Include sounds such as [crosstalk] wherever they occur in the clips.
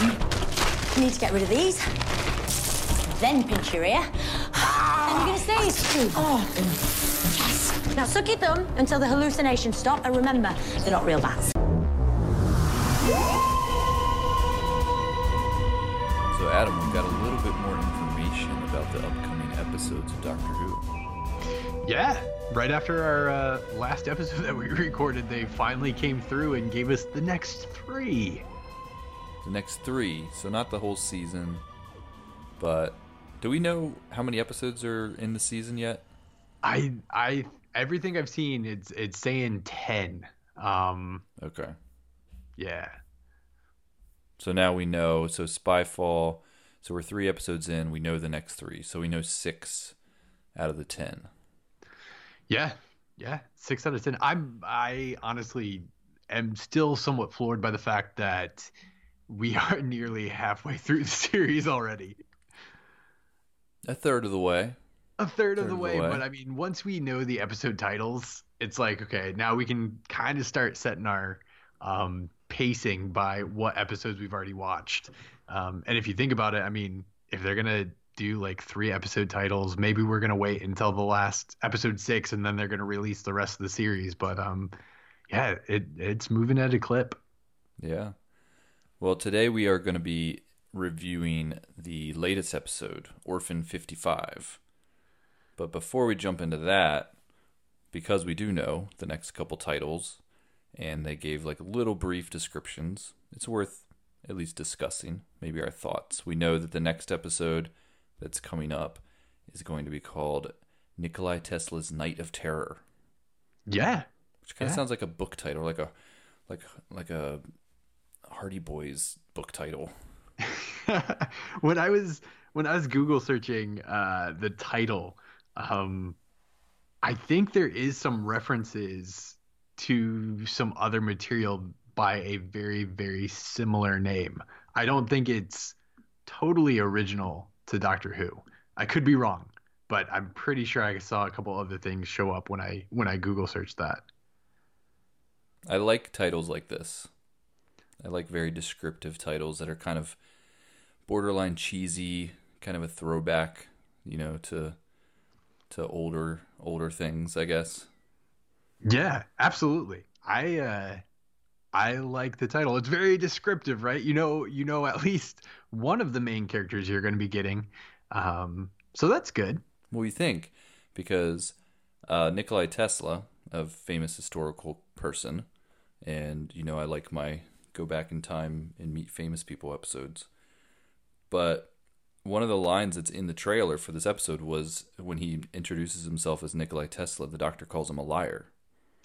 You need to get rid of these. Then pinch your ear. Then you're gonna sneeze. Oh. Yes. Now suck your thumb until the hallucinations stop, and remember, they're not real bats. So, Adam, we've got a little bit more information about the upcoming episodes of Doctor Who. Yeah, right after our uh, last episode that we [laughs] recorded, they finally came through and gave us the next three. The next three, so not the whole season, but do we know how many episodes are in the season yet? I, I, everything I've seen, it's it's saying ten. Um, Okay. yeah, So now we know. So Spyfall. So we're three episodes in. We know the next three. So we know six out of the ten. yeah, yeah. Six out of ten. I'm, I honestly am still somewhat floored by the fact that we [laughs] are nearly halfway through the series already. A third of the way. a third, of Third the of the way, way. but I mean, once we know the episode titles, it's like okay, now we can kind of start setting our um, pacing by what episodes we've already watched. Um, and if you think about it, I mean, if they're gonna do like three episode titles, maybe we're gonna wait until the last episode six, and then they're gonna release the rest of the series. But um, yeah, it it's moving at a clip. Yeah. Well, today we are going to be reviewing the latest episode, Orphan 55. But before we jump into that, because we do know the next couple titles, and they gave like little brief descriptions, it's worth at least discussing maybe our thoughts. We know that the next episode that's coming up is going to be called Nikolai Tesla's Night of Terror Yeah, which kind of sounds like a book title, like a like like a Hardy Boys book title. [laughs] when I was when I was Google searching uh, the title, um, I think there is some references to some other material by a very very similar name. I don't think it's totally original to Doctor Who. I could be wrong, but I'm pretty sure I saw a couple other things show up when I when I Google searched that. I like titles like this. I like very descriptive titles that are kind of borderline cheesy, kind of a throwback, you know, to to older older things, I guess. Yeah, absolutely. I uh I like the title. It's very descriptive, right? You know, you know at [laughs] least one of the main characters you're going to be getting. Um so that's good. What do you think? Because uh, Nikolai Tesla, a famous historical person, and you know I like my go back in time and meet famous people episodes. But one of the lines that's in the trailer for this episode was when he introduces himself as Nikolai Tesla, the doctor calls him a liar.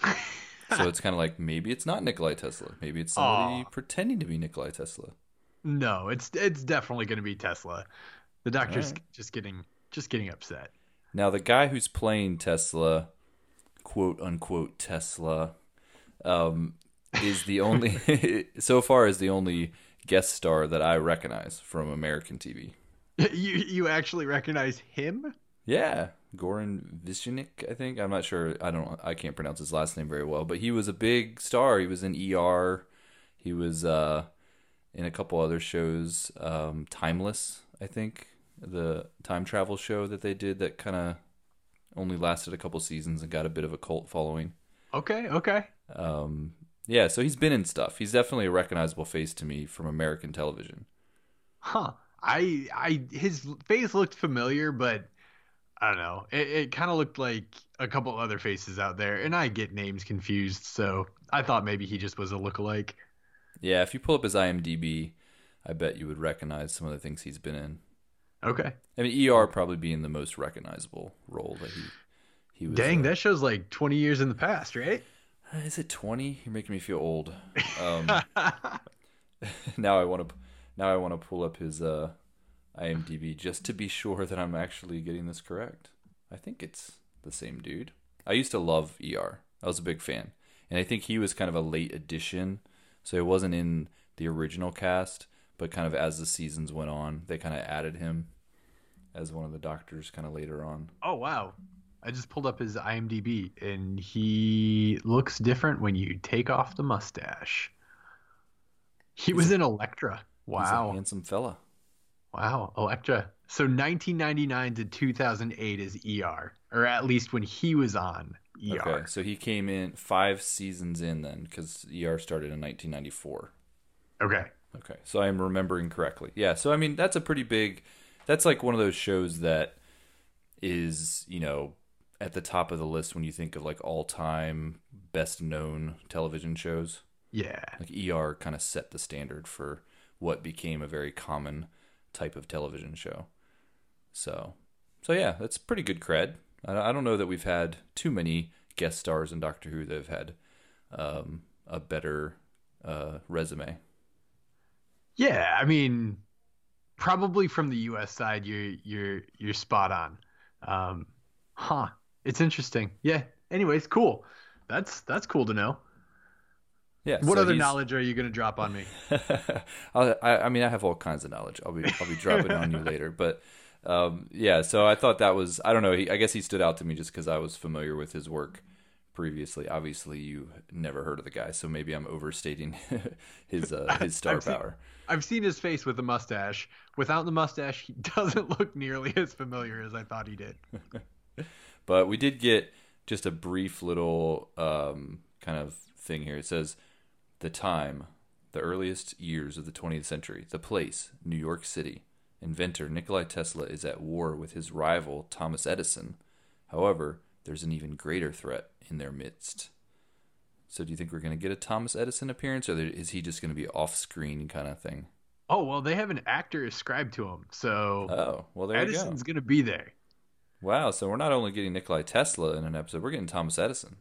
so it's kind of like maybe it's not Nikolai Tesla, maybe it's somebody Aw. pretending to be Nikolai Tesla. No, it's it's definitely going to be Tesla. The doctor's Alright. just getting just getting upset. Now, the guy who's playing Tesla, quote unquote Tesla, um, is the only, [laughs] so far, is the only guest star that I recognize from American TV. [laughs] you you actually recognize him? Yeah, Goran Vishenik, I think. I'm not sure. I don't. I can't pronounce his last name very well, but he was a big star. He was in ER. He was uh, in a couple other shows. Um, Timeless, I think, the time travel show that they did that kind of only lasted a couple seasons and got a bit of a cult following. Okay, okay. Um, yeah, so he's been in stuff. He's definitely a recognizable face to me from American television. Huh. I I his face looked familiar, but I don't know. It, it kind of looked like a couple other faces out there, and I get names confused, so I thought maybe he just was a lookalike. Yeah, if you pull up his IMDb, I bet you would recognize some of the things he's been in. Okay. I mean, ER probably being the most recognizable role that he he was. Dang, uh, that show's like 20 years in the past, right? Is it twenty? You're making me feel old. Um, [laughs] [laughs] now I want to now I want to pull up his uh, IMDb just to be sure that I'm actually getting this correct. I think it's the same dude. I used to love ER. I was a big fan, and I think he was kind of a late addition, so he wasn't in the original cast. But kind of as the seasons went on, they kind of added him as one of the doctors kind of later on. oh wow. I just pulled up his IMDb, and he looks different when you take off the mustache. He was in Elektra. He's a Wow. handsome fella. Wow. Elektra. So 1999 to 2008 is ER, or at least when he was on ER. Okay, so he came in five seasons in then, because ER started in 1994. Okay. Okay, so I'm remembering correctly. Yeah, so I mean that's a pretty big. That's like one of those shows that is you know at the top of the list when you think of like all time best known television shows. Yeah. Like ER kind of set the standard for what became a very common type of television show. So, so yeah, that's pretty good cred. I, I don't know that we've had too many guest stars in Doctor Who that have had um, a better uh, resume. Yeah, I mean, probably from the U.S. side, you're you're you're spot on. Um, huh? It's interesting. Yeah. Anyways, cool. That's that's cool to know. Yeah. What so other he's- knowledge are you gonna drop on me? [laughs] I, I mean, I have all kinds of knowledge. I'll be I'll be dropping on you later, but um, yeah. So I thought that was I don't know. He, I guess he stood out to me just because I was familiar with his work previously. Obviously, you never heard of the guy, so maybe I'm overstating [laughs] his uh, [laughs] his star I've seen- power. I've seen his face with the mustache. Without the mustache, he doesn't look nearly as familiar as I thought he did. But we did get just a brief little um, kind of thing here. It says the time, the earliest years of the 20th century, the place, New York City. Inventor Nikolai Tesla is at war with his rival Thomas Edison. However, there's an even greater threat in their midst. So, do you think we're going to get a Thomas Edison appearance, or is he just going to be off-screen kind of thing? Oh well, they have an actor ascribed to him, so Oh, well, there go. Edison's gonna be there. Wow, so we're not only getting Nikolai Tesla in an episode, we're getting Thomas Edison.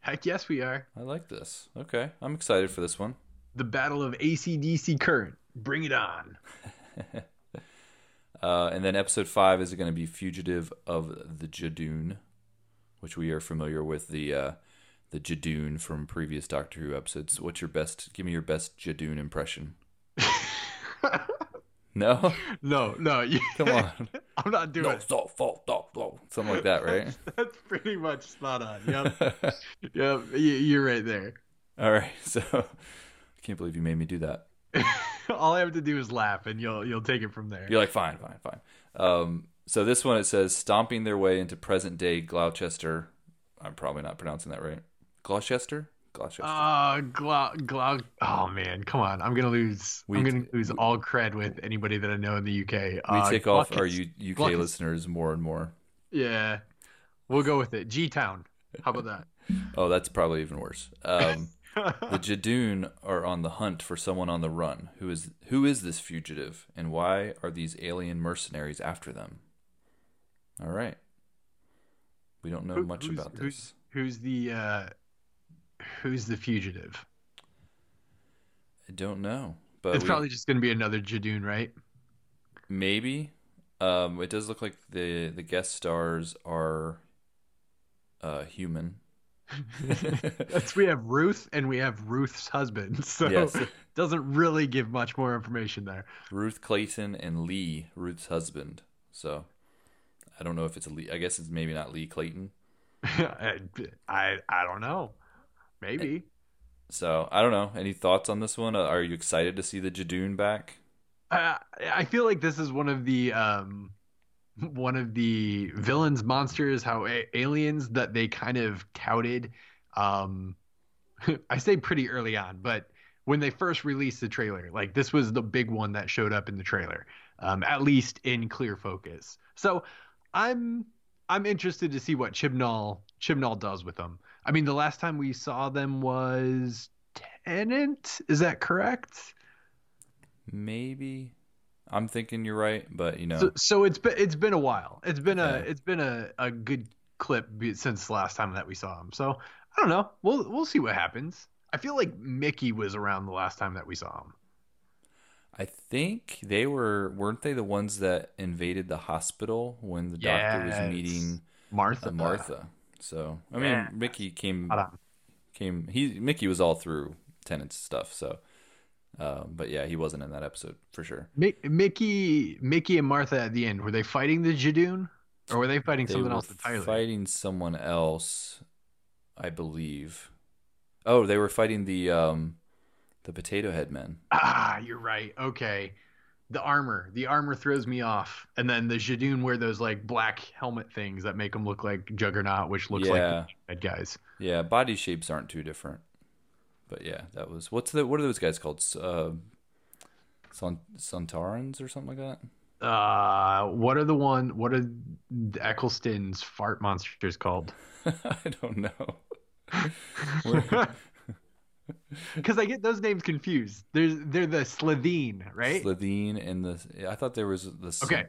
Heck yes, we are. I like this. Okay, I'm excited for this one. The battle of ACDC current. Bring it on. [laughs] Uh, and then episode five is going to be Fugitive of the Judoon, which we are familiar with the uh, the Judoon from previous Doctor Who episodes. What's your best? Give me your best Judoon impression. [laughs] No, [laughs] No, no, you, [laughs] come on. [laughs] I'm not doing no, it. stop, stop, stop, stop. Something like that, right? That's pretty much spot on. Yep, yep, you- you're right there. All right. So I can't believe you made me do that. All I have to do is laugh, and you'll you'll take it from there. You're like, fine, fine, fine. Um, so this one it says stomping their way into present day Gloucester. I'm probably not pronouncing that right. Gloucester, Gloucester. Uh, glau, glau. Oh man, come on! I'm gonna lose. We- I'm gonna lose all cred with anybody that I know in the UK. we Uh, take off our U- UK Glaucus- listeners more and more. Yeah, we'll go with it. G Town. How about that? [laughs] Oh, that's probably even worse. Um, the [laughs] Judoon are on the hunt for someone on the run. Who is who is this fugitive, and why are these alien mercenaries after them? All right, we don't know Who- much who's- about who's- this. Who's the uh, Who's the fugitive? I don't know, but it's we- probably just gonna be another Judoon, right? maybe. Um, it does look like the the guest stars are uh, human. [laughs] That's we have Ruth and we have Ruth's husband, [laughs] so Yes. [laughs] doesn't really give much more information there. Ruth Clayton and Lee, Ruth's husband. So I don't know if it's a Lee. I guess it's maybe not Lee Clayton. I, I I don't know. Maybe. So I don't know. Any thoughts on this one? Uh, Are you excited to see the Judoon back? I I feel like this is one of the um [laughs] one of the villains monsters how a- aliens that they kind of touted um [laughs] I say pretty early on but when they first released the trailer like this was the big one that showed up in the trailer um at least in clear focus so I'm I'm interested to see what Chibnall Chibnall does with them I mean the last time we saw them was Tennant is that correct Maybe. I'm thinking you're right, but you know, So, so it's been it's been a while. It's been a Yeah. it's been a, a good clip since the last time that we saw him. So I don't know. We'll we'll see what happens. I feel like Mickey was around the last time that we saw him. I think they were weren't they the ones that invaded the hospital when the doctor was meeting Martha. uh, Martha. So I mean, Yeah. Mickey came came he Mickey was all through Tennant's stuff. So, um, but yeah, he wasn't in that episode for sure. Mi- Mickey Mickey and Martha at the end were they fighting the Judoon or were they fighting They something were else entirely? fighting someone else, I believe. Oh, they were fighting the um, The Potato Head Men. Ah, you're right. Okay. The armor. The armor throws me off. And then the Judoon wear those like black helmet things that make them look like Juggernaut, which looks Yeah. like bad guys. Yeah, body shapes aren't too different. But yeah, that was what's the what are those guys called? Uh, Sun Sontarans or something like that. Uh, what are the one? What are Eccleston's fart monsters called? [laughs] I don't know. [laughs] [laughs] Because I get those names confused. There's they're the Slitheen, right? Slitheen and the I thought there was the Okay.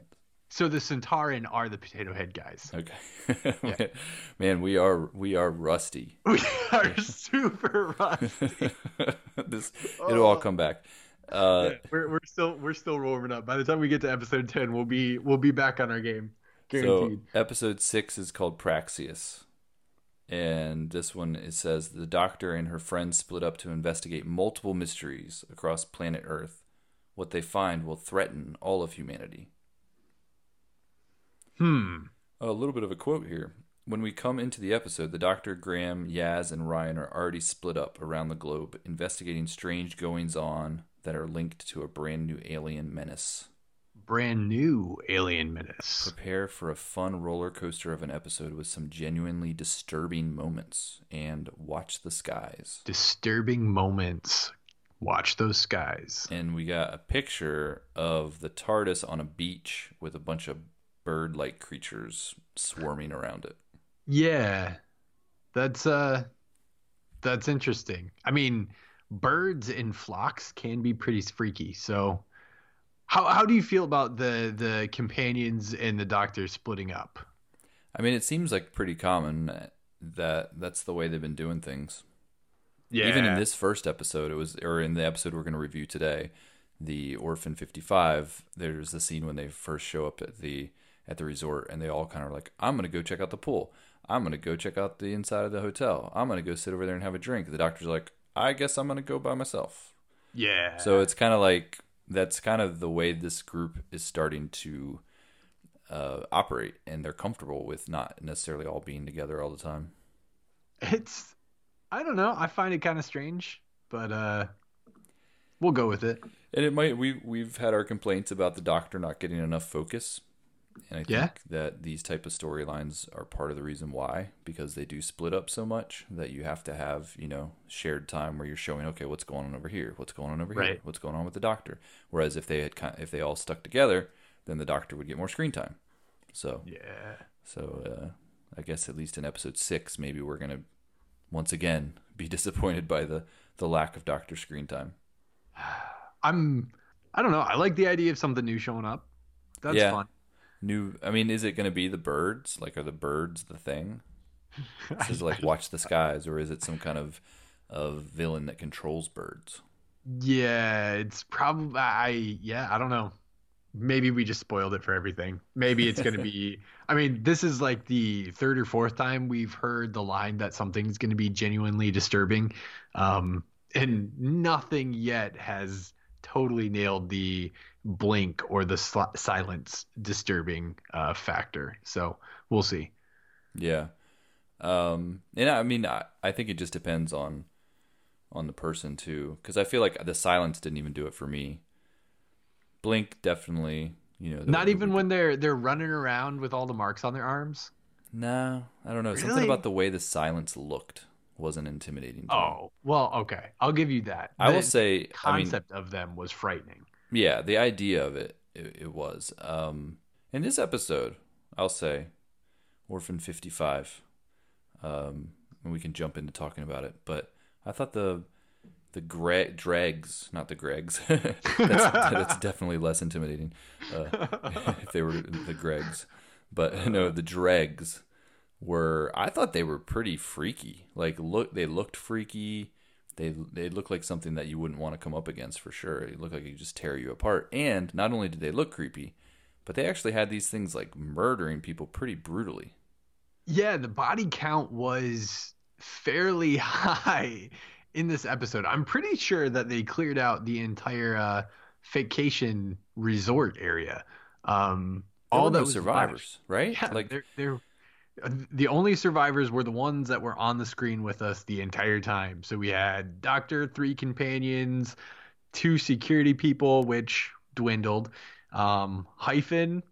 So the Sontaran are the potato head guys. Okay. Yeah. [laughs] Man, we are we are rusty. [laughs] We are super rusty. this it'll all come back. Uh, we're we're still we're still warming up. By the time we get to episode ten, we'll be we'll be back on our game, so guaranteed. episode six is called Praxeus, and this one it says the doctor and her friends split up to investigate multiple mysteries across planet Earth. What they find will threaten all of humanity. hmm. A little bit of a quote here. When we come into the episode, the Doctor, Graham, Yaz, and Ryan are already split up around the globe, investigating strange goings on that are linked to a brand new alien menace. Brand new alien menace. Prepare for a fun roller coaster of an episode with some genuinely disturbing moments, and watch the skies. Disturbing moments. Watch those skies. And we got a picture of the TARDIS on a beach with a bunch of bird like creatures swarming around it. Yeah, that's uh, that's interesting. I mean, birds in flocks can be pretty freaky. So, how how do you feel about the the companions and the doctor splitting up? I mean, it seems like pretty common that that's the way they've been doing things. Yeah, Even in this first episode, it was, or in the episode we're going to review today, the Orphan 55. There's the scene when they first show up at the at the resort, and they all kind of like, "I'm going to go check out the pool. I'm going to go check out the inside of the hotel. I'm going to go sit over there and have a drink." The doctor's like, "I guess I'm going to go by myself." yeah. So it's kind of like that's kind of the way this group is starting to uh, operate, and they're comfortable with not necessarily all being together all the time. it's I don't know. I find it kind of strange, but uh, we'll go with it. And it might we we've had our complaints about the doctor not getting enough focus. And I think that these type of storylines are part of the reason why because they do split up so much that you have to have, you know, shared time where you're showing okay, what's going on over here? What's going on over here? What's going on with the doctor? Whereas if they had if they all stuck together, then the doctor would get more screen time. So, Yeah. so uh I guess at least in episode 6 maybe we're going to once again [laughs] be disappointed by the the lack of doctor screen time. [sighs] I'm. I don't know. I like the idea of something new showing up. That's Yeah. fun. New. I mean, is it going to be the birds? Like, are the birds the thing? [laughs] Is like watch the skies, or is it some kind of of villain that controls birds? Yeah, it's probably I yeah, I don't know. Maybe we just spoiled it for everything. Maybe it's going to be [laughs] I mean, this is like the third or fourth time we've heard the line that something's going to be genuinely disturbing. Um and nothing yet has totally nailed the blink or the sl- silence disturbing uh factor. So, we'll see. Yeah. Um, and I mean, I, I think it just depends on on the person too, because I feel like the silence didn't even do it for me. Blink definitely, you know. Not even when they're they're running around with all the marks on their arms. No, I don't know. Something about the way the silence looked wasn't intimidating. To me. Oh, well, okay. I'll give you that. I will The say, I mean, concept of them was frightening. Yeah, the idea of it, it, it was. Um, in this episode, I'll say, Orphan 55. Um, and we can jump into talking about it. But I thought the the Gre- dregs, not the Gregs, [laughs] that's, that's definitely less intimidating uh, [laughs] if they were the Gregs. But [laughs] no, the dregs were. I thought they were pretty freaky. Like look, they looked freaky. They they look like something that you wouldn't want to come up against for sure. It looked like it could just tear you apart. And not only did they look creepy, but they actually had these things like murdering people pretty brutally. Yeah, the body count was fairly [laughs] high in this episode. I'm pretty sure that they cleared out the entire uh, vacation resort area. Um, all those no survivors, right? left- Yeah, like there, there, the only survivors were the ones that were on the screen with us the entire time. So we had Doctor, three companions, two security people, which dwindled, um, hyphen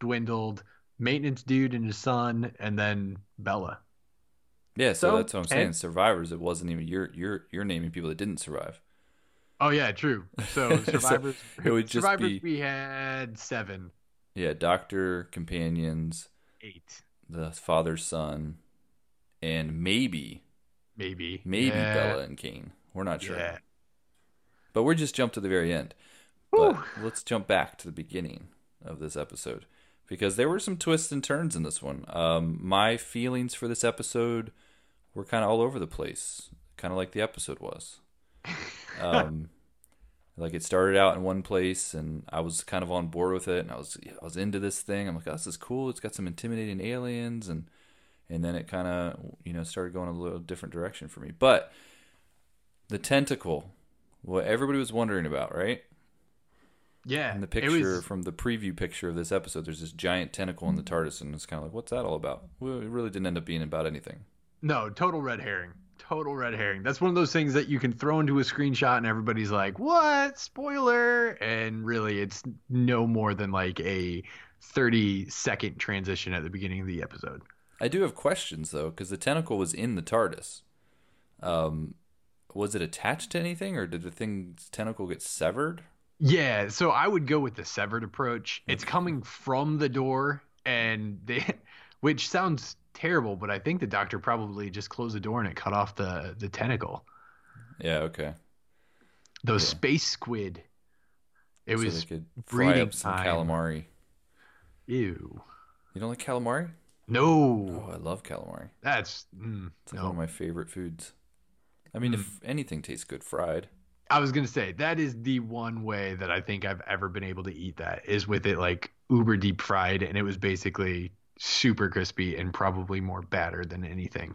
dwindled, maintenance dude and his son, and then Bella. Yeah, so, So, that's what I'm saying. and- Survivors. It wasn't even you're you're you're naming people that didn't survive. Oh yeah, true. So [laughs] So survivors. it would just survivors. be- We had seven, Yeah, doctor, companions, eight, the father's son, and maybe maybe, maybe Yeah, Bella and Kane. We're not sure. Yeah. But we're just jumped to the very end. But let's jump back to the beginning of this episode because there were some twists and turns in this one. Um, my feelings for this episode were kind of all over the place, kind of like the episode was. [laughs] Um, like it started out in one place, and I was kind of on board with it, and I was I was into this thing. I'm like, oh, this is cool. It's got some intimidating aliens, and and then it kind of you know started going a little different direction for me. But the tentacle, what everybody was wondering about, right? Yeah. In the picture was- from the preview picture of this episode, there's this giant tentacle in the TARDIS, and it's kind of like, what's that all about? Well, it really didn't end up being about anything. No, total red herring. Total red herring. That's one of those things that you can throw into a screenshot and everybody's like, "What? Spoiler!" And really, it's no more than like a 30 second transition at the beginning of the episode. I do have questions though, because the tentacle was in the TARDIS. Um, was it attached to anything, or did the thing's tentacle get severed? Yeah, so I would go with the severed approach. It's coming from the door, and they, [laughs] which sounds terrible, but I think the doctor probably just closed the door and it cut off the the tentacle. Yeah, okay. Those Yeah. space squid. It so was they could fry breeding up some time. calamari. ew. You don't like calamari? No, Oh, I love calamari. that's mm, It's like one of my favorite foods. I mean, Mm. if anything tastes good fried. I was gonna say that is the one way that I think I've ever been able to eat that is with it like uber deep fried, and it was basically super crispy and probably more batter than anything.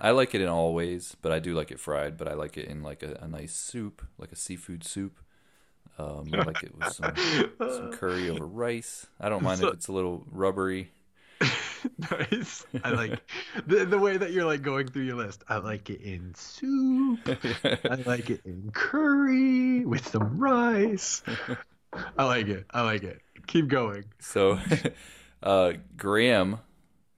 I like it in all ways, but I do like it fried. But I like it in like a, a nice soup, like a seafood soup. Um, I like it with some, some curry over rice. I don't mind So- if it's a little rubbery. [laughs] nice. I like the the way that you're like going through your list. I like it in soup. I [laughs] like it in curry with some rice. I like it. I like it. Keep going. So, [laughs] uh, Graham,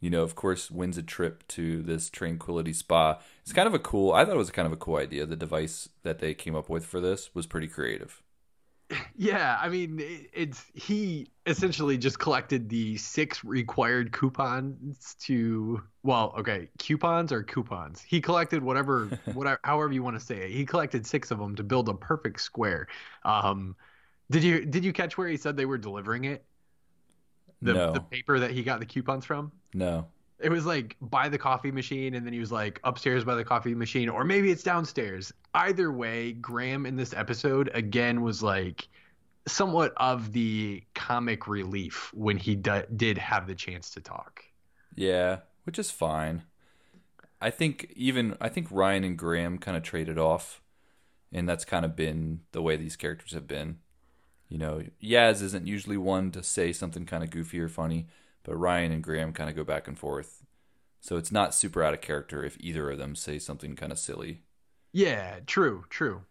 you know, of course, wins a trip to this Tranquility Spa. It's kind of a cool. I thought it was kind of a cool idea. The device that they came up with for this was pretty creative. [laughs] Yeah, I mean, it, it's he essentially just collected the six required coupons to well, okay, coupons or coupons. He collected whatever, [laughs] whatever, however you want to say it. He collected six of them to build a perfect square. Um, did you did you catch where he said they were delivering it? The, no, the paper that he got the coupons from. no. It was like by the coffee machine, and then he was like upstairs by the coffee machine, or maybe it's downstairs. Either way, Graham in this episode again was like somewhat of the comic relief when he d- did have the chance to talk. Yeah, which is fine. I think even I think Ryan and Graham kind of traded off, and that's kind of been the way these characters have been. You know, Yaz isn't usually one to say something kind of goofy or funny, but Ryan and Graham kind of go back and forth. So it's not super out of character if either of them say something kind of silly. Yeah, true, true.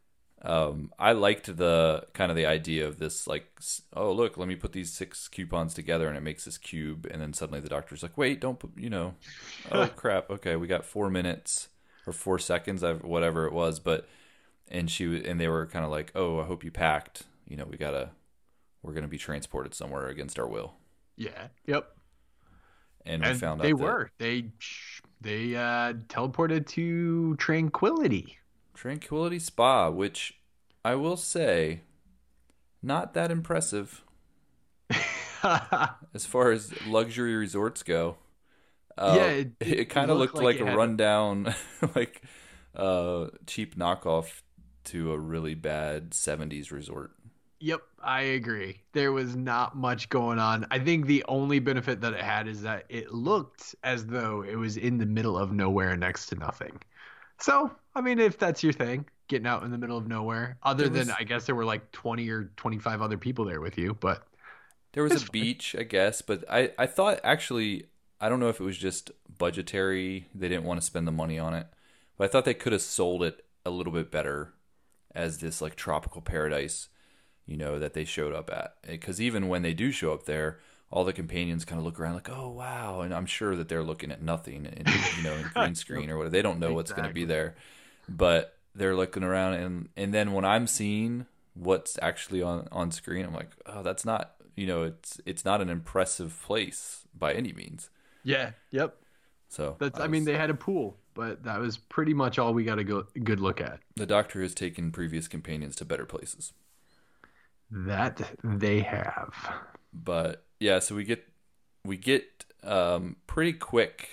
Um, I liked the kind of the idea of this, like, oh look, let me put these six coupons together, and it makes this cube, and then suddenly the doctor's like, wait, don't put, you know, [laughs] oh crap, okay, we got four minutes or four seconds, whatever it was, but, and she and they were kind of like, oh, I hope you packed, you know, we gotta, we're gonna be transported somewhere against our will, Yeah, yep. and we found they out that were they they uh, teleported to Tranquility. Tranquility Spa, which I will say, not that impressive. [laughs] as far as luxury resorts go. Uh, Yeah, it- it, it kind of looked looked like like, a rundown, [laughs] like uh, cheap knockoff to a really bad '70s resort. Yep, I agree. There was not much going on. I think the only benefit that it had is that it looked as though it was in the middle of nowhere next to nothing. So, I mean, if that's your thing, getting out in the middle of nowhere, other There than I guess there were like 20 or 25 other people there with you, but There was a beach, I guess, but I I thought actually I don't know if it was just budgetary; they didn't want to spend the money on it, but I thought they could have sold it a little bit better as this like tropical paradise, you know, that they showed up at. Because even when they do show up there, all the companions kind of look around like, "Oh wow!" and I'm sure that they're looking at nothing, in, you know, in [laughs] green screen or whatever. They don't know what's going to be there, but they're looking around, and and then when I'm seeing what's actually on on screen, I'm like, "Oh, that's not." You know, it's it's not an impressive place by any means. Yeah. Yep. So That's. I, mean, they had a pool, but that was pretty much all we got a go, good look at. the Doctor has taken previous companions to better places. That they have. but yeah so we get we get um pretty quick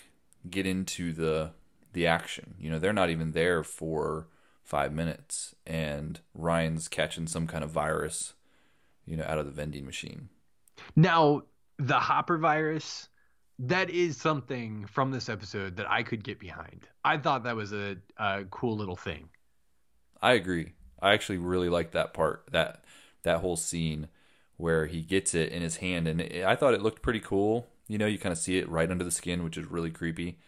get into the the action you know they're not even there for five minutes and ryan's catching some kind of virus you know out of the vending machine Now, the Hopper virus, that is something from this episode that I could get behind. I thought that was a, a cool little thing. i agree i actually really like that part that that whole scene where he gets it in his hand and it, i thought it looked pretty cool. You know you kind of see it right under the skin which is really creepy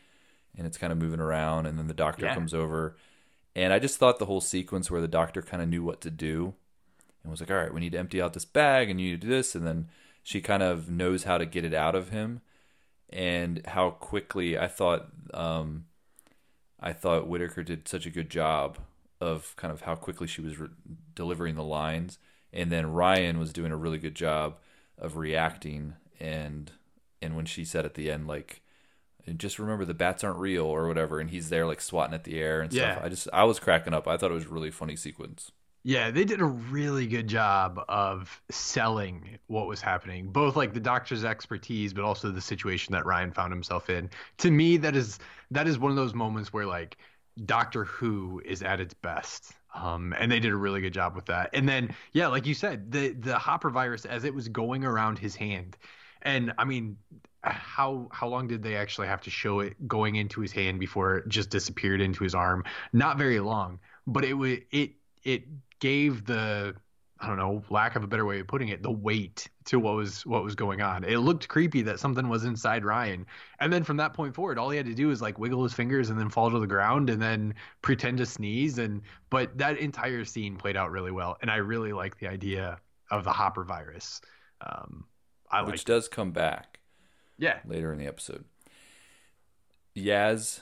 and it's kind of moving around and then the doctor Yeah. comes over. And i just thought the whole sequence where the doctor kind of knew what to do and was like all right we need to empty out this bag and you need to do this and then she kind of knows how to get it out of him and how quickly i thought um i thought whitaker did such a good job of kind of how quickly she was re- delivering the lines and then ryan was doing a really good job of reacting and and when she said at the end like just remember the bats aren't real or whatever and he's there like swatting at the air and stuff Yeah. i just i was cracking up i thought it was a really funny sequence Yeah, they did a really good job of selling what was happening, both like the doctor's expertise, but also the situation that Ryan found himself in. To me, that is that is one of those moments where like Doctor Who is at its best. Um, and they did a really good job with that. And then, yeah, like you said, the the Hopper virus as it was going around his hand, and I mean, how how long did they actually have to show it going into his hand before it just disappeared into his arm? Not very long, but it was it it gave the I don't know, lack of a better way of putting it, the weight to what was what was going on. It looked creepy that something was inside Ryan. And then from that point forward, all he had to do was like wiggle his fingers and then fall to the ground and then pretend to sneeze and but that entire scene played out really well. And I really like the idea of the Hopper virus. Um I which does come back Yeah. later in the episode. Yaz,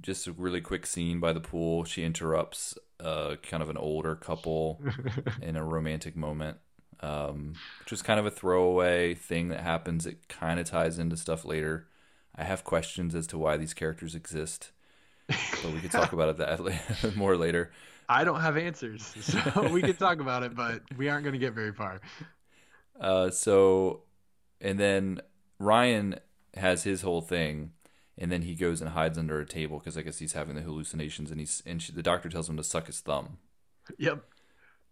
just a really quick scene by the pool. She interrupts uh, kind of an older couple [laughs] in a romantic moment, um, which is kind of a throwaway thing that happens. It kind of ties into stuff later. I have questions as to why these characters exist, but we could talk about it that [laughs] more later. I don't have answers. So [laughs] we could talk about it, but we aren't going to get very far. Uh, so, and then Ryan has his whole thing, and then he goes and hides under a table because I guess he's having the hallucinations, and he's and she, the doctor tells him to suck his thumb, Yep.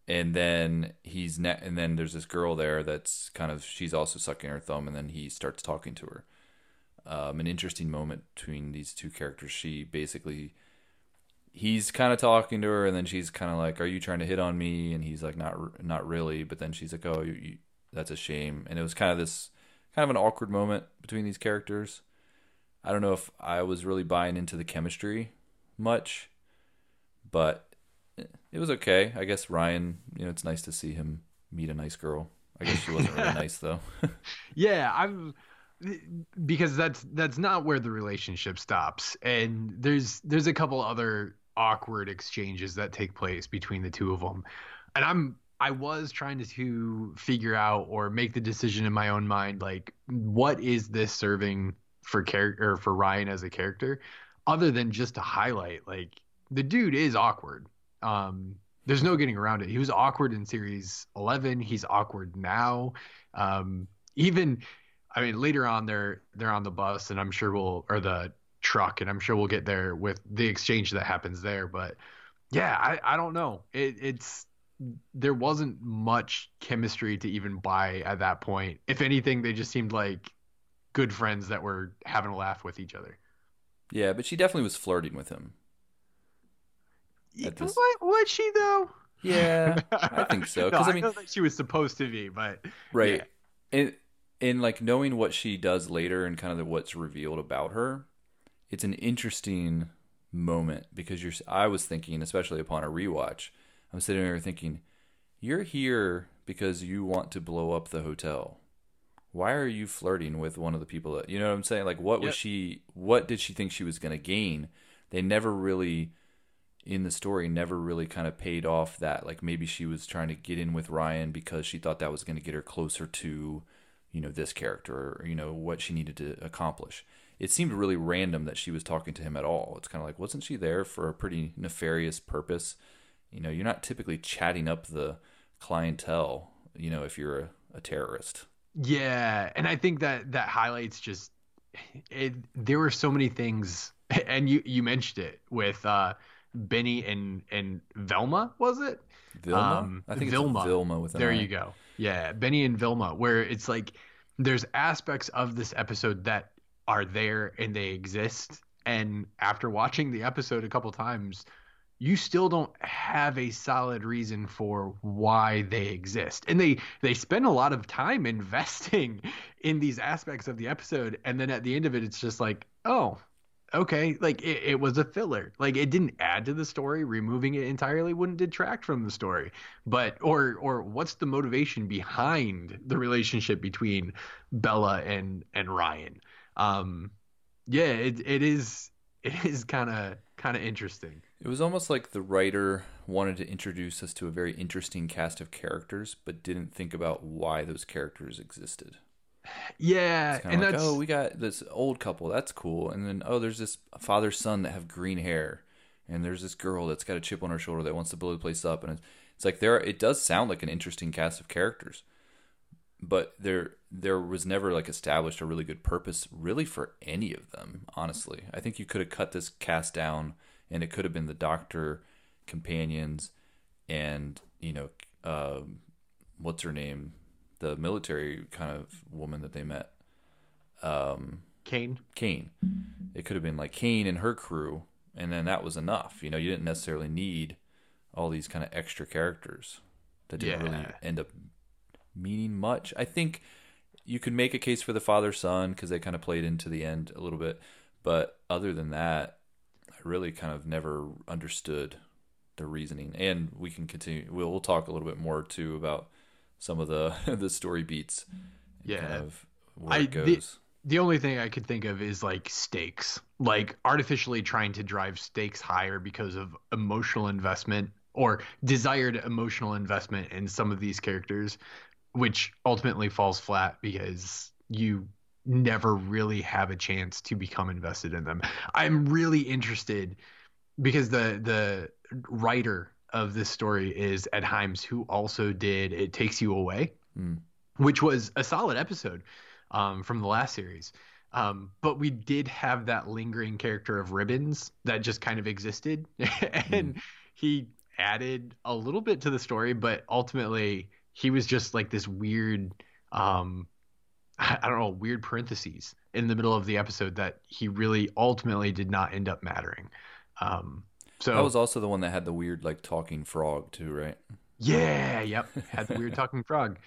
and then he's ne- and then there's this girl there that's kind of she's also sucking her thumb, and then he starts talking to her. Um, an interesting moment between these two characters. She basically he's kind of talking to her, and then she's kind of like, "Are you trying to hit on me?" And he's like, "Not, not really." But then she's like, "Oh, you, you, that's a shame." And it was kind of this, kind of an awkward moment between these characters. I don't know if I was really buying into the chemistry much, but it was okay. I guess Ryan, you know, it's nice to see him meet a nice girl. I guess she wasn't really [laughs] nice though. [laughs] Yeah, I'm because that's that's not where the relationship stops. And there's there's a couple other awkward exchanges that take place between the two of them. And I'm I was trying to, to figure out or make the decision in my own mind like what is this serving for character or for Ryan as a character other than just to highlight like the dude is awkward. Um there's no getting around it. He was awkward in series 11. He's awkward now. Um, even, I mean, later on they're they're on the bus, and I'm sure we'll or the truck, and I'm sure we'll get there with the exchange that happens there. But yeah, I I don't know. It, it's there wasn't much chemistry to even buy at that point. If anything, they just seemed like good friends that were having a laugh with each other. yeah, but she definitely was flirting with him. This- What was she though? Yeah, I [laughs] think so. Because I, I mean, know that she was supposed to be, but right? And and like knowing what she does later and kind of the, what's revealed about her, it's an interesting moment because you're. I was thinking, especially upon a rewatch, I'm sitting there thinking, you're here because you want to blow up the hotel. Why are you flirting with one of the people that you know what I'm saying? Like, what was she? What did she think she was going to gain? They never really in the story never really kind of paid off that like maybe she was trying to get in with Ryan because she thought that was going to get her closer to you know this character or you know what she needed to accomplish it seemed really random that she was talking to him at all it's kind of like wasn't she there for a pretty nefarious purpose you know you're not typically chatting up the clientele you know if you're a, a terrorist Yeah, and I think that that highlights just it. There were so many things, [laughs] and you you mentioned it with uh, Benni and and Velma, was it? Vilma Um, I think Vilma. it's Vilma with There you go. Yeah, Benni and Vilma, where it's like there's aspects of this episode that are there and they exist, and after watching the episode a couple times, you still don't have a solid reason for why they exist. And they they spend a lot of time [laughs] investing in these aspects of the episode, and then at the end of it, it's just like, oh, okay, like it, it was a filler. Like it didn't add to the story. Removing it entirely wouldn't detract from the story. But or or what's the motivation behind the relationship between Bella and and Ryan? Um, yeah, it it is it is kind of kind of interesting. It was almost like the writer wanted to introduce us to a very interesting cast of characters, but didn't think about why those characters existed. Yeah, and like, that's oh, we got this old couple, that's cool, and then oh, there's this father son that have green hair, and there's this girl that's got a chip on her shoulder that wants to blow the place up, and it's, it's like there. It does sound like an interesting cast of characters, but there there was never like established a really good purpose really for any of them. Honestly, I think you could have cut this cast down, and it could have been the doctor, companions, and you know, um, what's her name, the military kind of woman that they met. Um, Kane. Kane. It could have been like Kane and her crew, and then that was enough. You know, you didn't necessarily need all these kind of extra characters that didn't really end up meaning much. I think you could make a case for the father son because they kind of played into the end a little bit, but other than that, really kind of never understood the reasoning. And we can continue. We'll, we'll talk a little bit more too about some of the [laughs] the story beats. Yeah. kind of where I- it the- goes. The only thing I could think of is like stakes, like artificially trying to drive stakes higher because of emotional investment or desired emotional investment in some of these characters, which ultimately falls flat because you never really have a chance to become invested in them. I'm really interested because the the writer of this story is Ed Himes, who also did It Takes You Away, Mm. which was a solid episode um, from the last series. Um, but we did have that lingering character of Ribbons that just kind of existed, [laughs] and he added a little bit to the story, but ultimately he was just like this weird, um, I don't know, weird parentheses in the middle of the episode that he really ultimately did not end up mattering. Um, so That was also the one that had the weird like talking frog too, right? yeah, yep, had the weird [laughs] talking frog.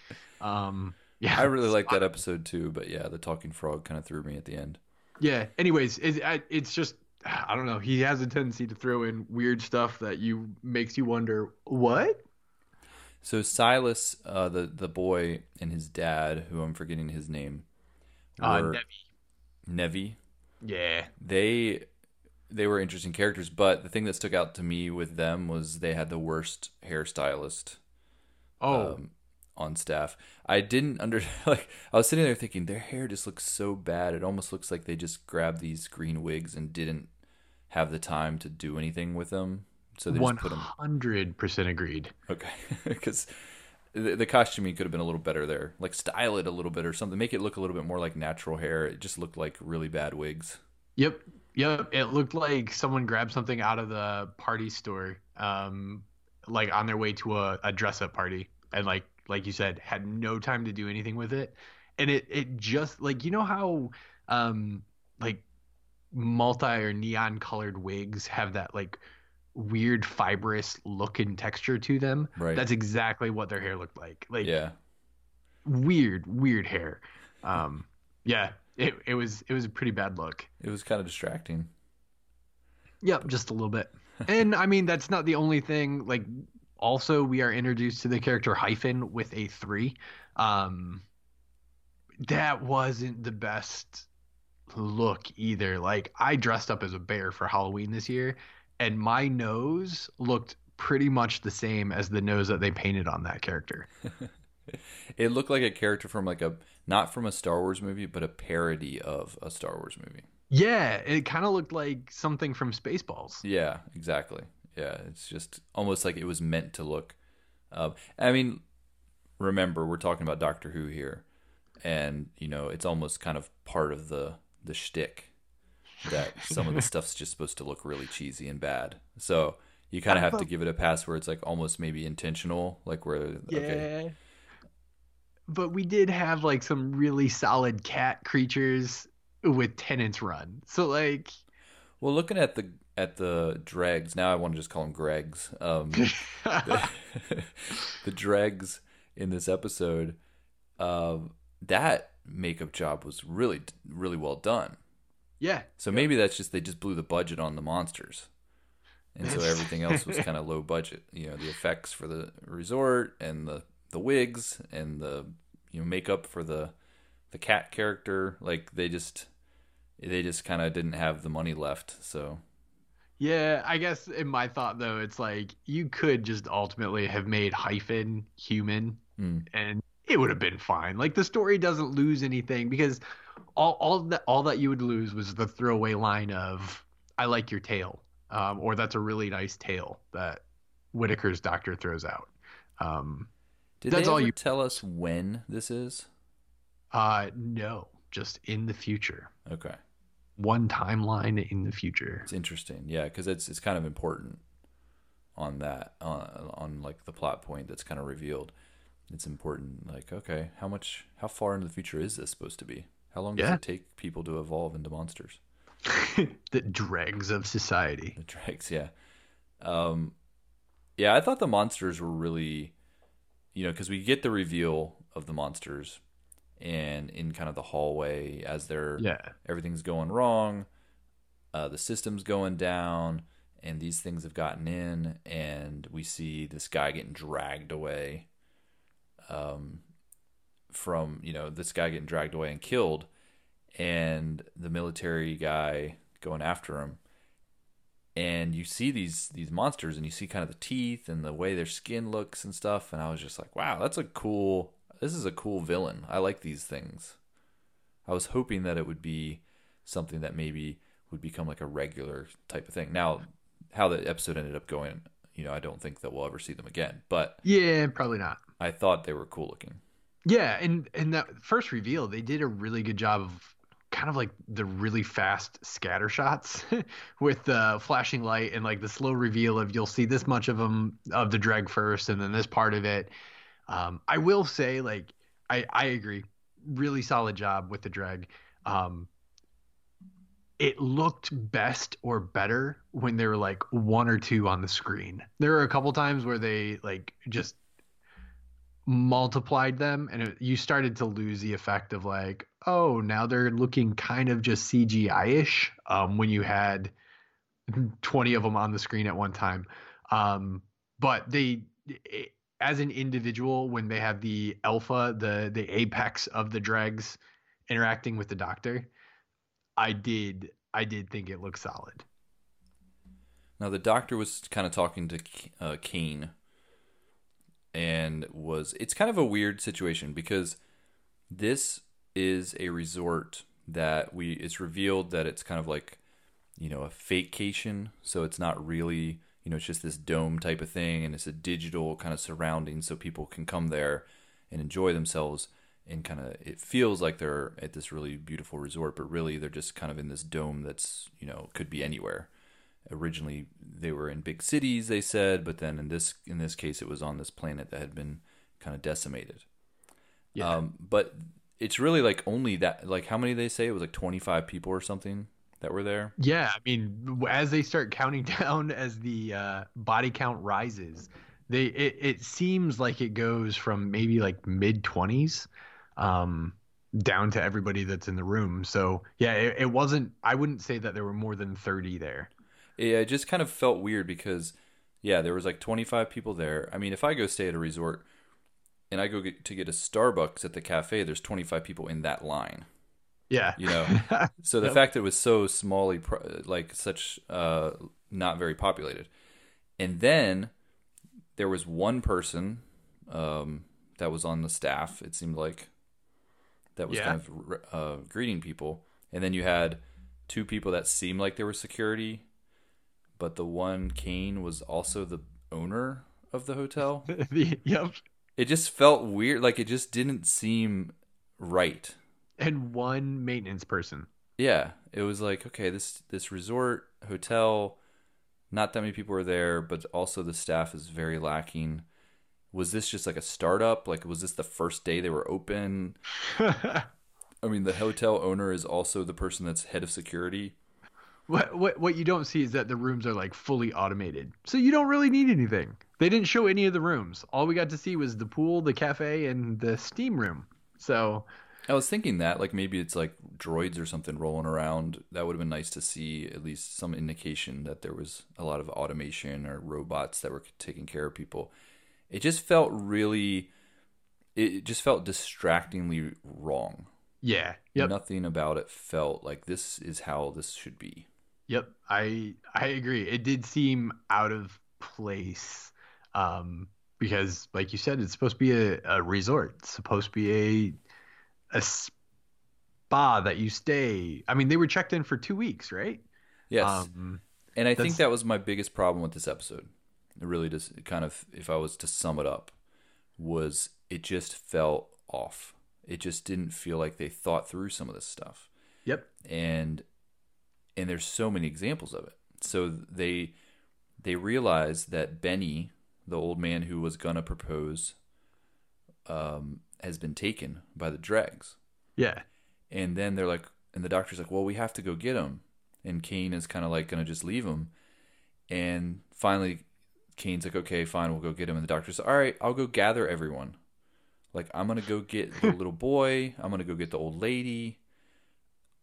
Um, yeah, I really like that episode too, but yeah, the talking frog kind of threw me at the end. Yeah. Anyways, it, it's just I don't know. He has a tendency to throw in weird stuff that you makes you wonder what. So Sylas, uh, the the boy and his dad, who I'm forgetting his name, Uh, were Nevi. Nevi. Yeah. They they were interesting characters, but the thing that stuck out to me with them was they had the worst hairstylist Oh, um, on staff. I didn't under [laughs] like I was sitting there thinking their hair just looks so bad. It almost looks like they just grabbed these green wigs and didn't have the time to do anything with them. So they one just put them hundred percent agreed. okay [laughs] because the, the costuming could have been a little better there. Like style it a little bit or something. Make it look a little bit more like natural hair. It just looked like really bad wigs. Yep. Yep. It looked like someone grabbed something out of the party store, um, like on their way to a, a dress up party, and like like you said, had no time to do anything with it, and it it just like you know how um like multi or neon colored wigs have that like weird fibrous look and texture to them. Right. That's exactly what their hair looked like. Like Yeah. weird, weird hair. Um, yeah, it it was it was a pretty bad look. It was kind of distracting. Yep, just a little bit. [laughs] and I mean, that's not the only thing. Like, also, we are introduced to the character Hyphen with a three. Um, that wasn't the best look either. Like, I dressed up as a bear for Halloween this year, and my nose looked pretty much the same as the nose that they painted on that character. [laughs] it looked like a character from like a not from a Star Wars movie, but a parody of a Star Wars movie. Yeah, it kind of looked like something from Spaceballs. Yeah, exactly. Yeah, it's just almost like it was meant to look. Uh, I mean, remember we're talking about Doctor Who here, and you know it's almost kind of part of the the shtick that some of the [laughs] stuff's just supposed to look really cheesy and bad. So you kind of have to give it a pass where it's like almost maybe intentional, like where yeah. okay. But we did have like some really solid cat creatures with Tennant's Run. So like, well, looking at the at the dregs now, I want to just call them Gregs. Um, the, [laughs] [laughs] the dregs in this episode, uh, that makeup job was really really well done. Yeah. So maybe that's just they just blew the budget on the monsters. And so everything else was [laughs] kind of low budget. You know, the effects for the resort and the the wigs and the you know makeup for the the cat character like they just they just kind of didn't have the money left so yeah i guess in my thought though it's like you could just ultimately have made hyphen human mm. and it would have been fine like the story doesn't lose anything because all all that all that you would lose was the throwaway line of i like your tail um, or that's a really nice tail that Whittaker's doctor throws out um, did that's all you tell us when this is uh, no, just in the future. Okay. One timeline in the future. It's interesting, yeah, because it's it's kind of important on that on on like the plot point that's kind of revealed. It's important, like okay, how much, how far into the future is this supposed to be? How long does yeah. it take people to evolve into monsters? [laughs] the dregs of society. The dregs, yeah. Um, yeah, I thought the monsters were really, you know, because we get the reveal of the monsters and in kind of the hallway as they're yeah everything's going wrong uh, the system's going down and these things have gotten in and we see this guy getting dragged away um, from you know this guy getting dragged away and killed and the military guy going after him and you see these these monsters and you see kind of the teeth and the way their skin looks and stuff and i was just like wow that's a cool this is a cool villain. I like these things. I was hoping that it would be something that maybe would become like a regular type of thing. Now, how the episode ended up going, you know, I don't think that we'll ever see them again. But yeah, probably not. I thought they were cool looking. Yeah, and and that first reveal, they did a really good job of kind of like the really fast scatter shots [laughs] with the flashing light and like the slow reveal of you'll see this much of them of the dreg first and then this part of it um, I will say, like, I I agree, really solid job with the dreg. Um, it looked best or better when there were like one or two on the screen. There were a couple times where they like just multiplied them and it, you started to lose the effect of like oh now they're looking kind of just cgi-ish um, when you had [laughs] 20 of them on the screen at one time um, but they it, as an individual when they have the alpha, the the apex of the dregs interacting with the doctor, I did I did think it looked solid. Now the doctor was kind of talking to uh, Kane, and was it's kind of a weird situation because this is a resort that we it's revealed that it's kind of like you know a fakecation, so it's not really you know, it's just this dome type of thing and it's a digital kind of surrounding so people can come there and enjoy themselves. And kind of it feels like they're at this really beautiful resort but really they're just kind of in this dome that's you know could be anywhere originally they were in big cities they said but then in this in this case it was on this planet that had been kind of decimated yeah. Um, but it's really like only that like how many they say it was like 25 people or something that were there? Yeah, I mean, as they start [laughs] counting down, as the uh, body count rises, they it, it seems like it goes from maybe like mid twenties, um, down to everybody that's in the room. So yeah, it, it wasn't. I wouldn't say that there were more than thirty there. Yeah, it just kind of felt weird because, yeah, there was like 25 people there. I mean, if I go stay at a resort and I go get, to get a Starbucks at the cafe, there's 25 people in that line. Yeah, You know, [laughs] so the Yep. fact that it was so smally, like such, uh, not very populated, and then there was one person um, that was on the staff. It seemed like that was Yeah. kind of uh, greeting people, and then you had two people that seemed like they were security, but the one Kane was also the owner of the hotel. [laughs] Yep. it just felt weird. Like it just didn't seem right. And one maintenance person. Yeah, it was like okay, this this resort hotel, not that many people were there, but also the staff is very lacking. Was this just like a startup? Like was this the first day they were open? [laughs] I mean, the hotel owner is also the person that's head of security. What what what you don't see is that the rooms are like fully automated. So you don't really need anything. They didn't show any of the rooms. All we got to see was the pool, the cafe, and the steam room. So I was thinking that like maybe it's like droids or something rolling around. That would have been nice to see at least some indication that there was a lot of automation or robots that were taking care of people. It just felt really it just felt distractingly wrong. yeah. Yep. Nothing about it felt like this is how this should be. Yep. I I agree. It did seem out of place. Um because like you said, it's supposed to be a, a resort. It's supposed to be a a spa that you stay. I mean, they were checked in for two weeks, right? Yes. Um And I think that was my biggest problem with this episode. It really just kind of, if I was to sum it up, was it just felt off. It just didn't feel like they thought through some of this stuff. Yep. And and there's so many examples of it. So they they realized that Benni, the old man who was gonna propose, um, has been taken by the dregs. Yeah. And then they're like, and the doctor's like, well, we have to go get him. And Kane is kind of like going to just leave him. And finally, Kane's like, okay, fine, we'll go get him. And the doctor's like, all right, I'll go gather everyone. Like, I'm going to go get the [laughs] little boy. I'm going to go get the old lady.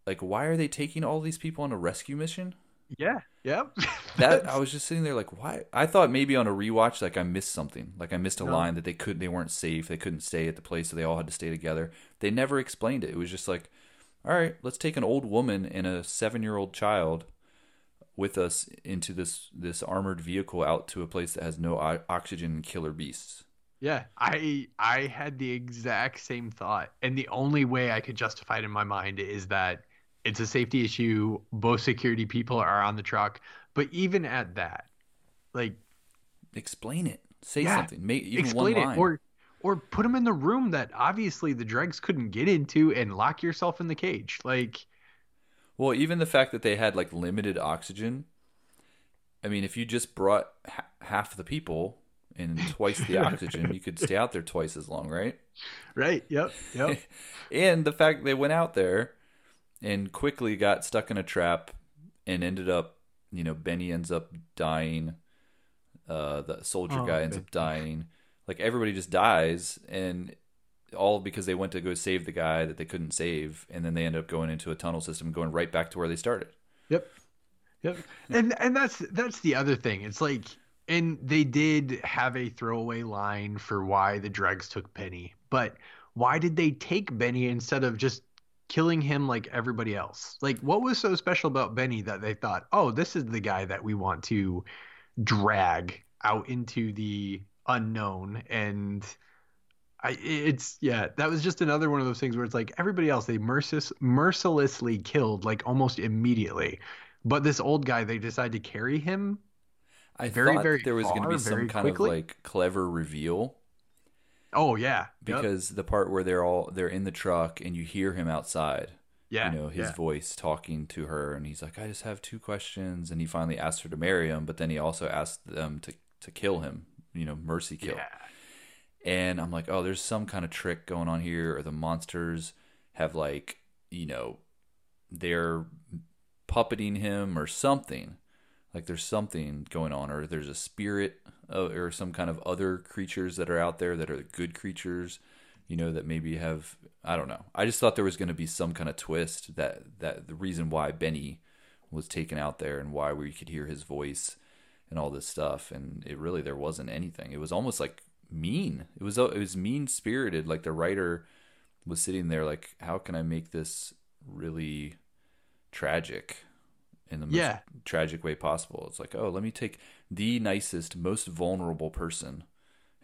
Like, why are they taking all these people on a rescue mission? Yeah. Yep. [laughs] That I was just sitting there like, why? I thought maybe on a rewatch, like I missed something. Like I missed a No. line that they could, they weren't safe. They couldn't stay at the place, so they all had to stay together. They never explained it. It was just like, all right, let's take an old woman and a seven-year-old child with us into this this armored vehicle out to a place that has no o- oxygen and killer beasts. Yeah, I I had the exact same thought, and the only way I could justify it in my mind is that it's a safety issue. Both security people are on the truck, but even at that, like Explain it. Say Yeah, something. Make even explain one it, line. or or put them in the room that obviously the dregs couldn't get into, and lock yourself in the cage. Like, Well, even the fact that they had like limited oxygen. I mean, if you just brought ha- half the people and twice the [laughs] oxygen, you could stay out there twice as long, right? right? Yep, yep. [laughs] and the fact they went out there and quickly got stuck in a trap and ended up, you know, Benni ends up dying. Uh, the soldier Oh, guy ends up dying. Like everybody just dies, and all because they went to go save the guy that they couldn't save, and then they end up going into a tunnel system, going right back to where they started. Yep. Yep. And and that's that's the other thing. It's like and they did have a throwaway line for why the dregs took Benni, but why did they take Benni instead of just killing him like everybody else? Like what was so special about Benni that they thought, "Oh, this is the guy that we want to drag out into the unknown and I, it's yeah, that was just another one of those things where it's like everybody else they merciless, mercilessly killed like almost immediately, but this old guy they decide to carry him. I Very, thought very there was going to be some kind quickly. of like clever reveal Oh yeah, Yep. because the part where they're all they're in the truck and you hear him outside yeah, you know his yeah. voice talking to her and he's like i just have two questions. And he finally asks her to marry him but then he also asks them to to kill him you know mercy kill. Yeah, and i'm like oh there's some kind of trick going on here or the monsters have like you know they're puppeting him or something. Like there's something going on or there's a spirit uh, or some kind of other creatures that are out there that are good creatures you know, that maybe have I don't know. I just thought there was going to be some kind of twist that that the reason why Benni was taken out there and why we could hear his voice and all this stuff, and it really there wasn't anything. It was almost like mean. It was it was mean spirited. Like the writer was sitting there like, how can I make this really tragic in the most Yeah. tragic way possible? It's like, oh, let me take the nicest, most vulnerable person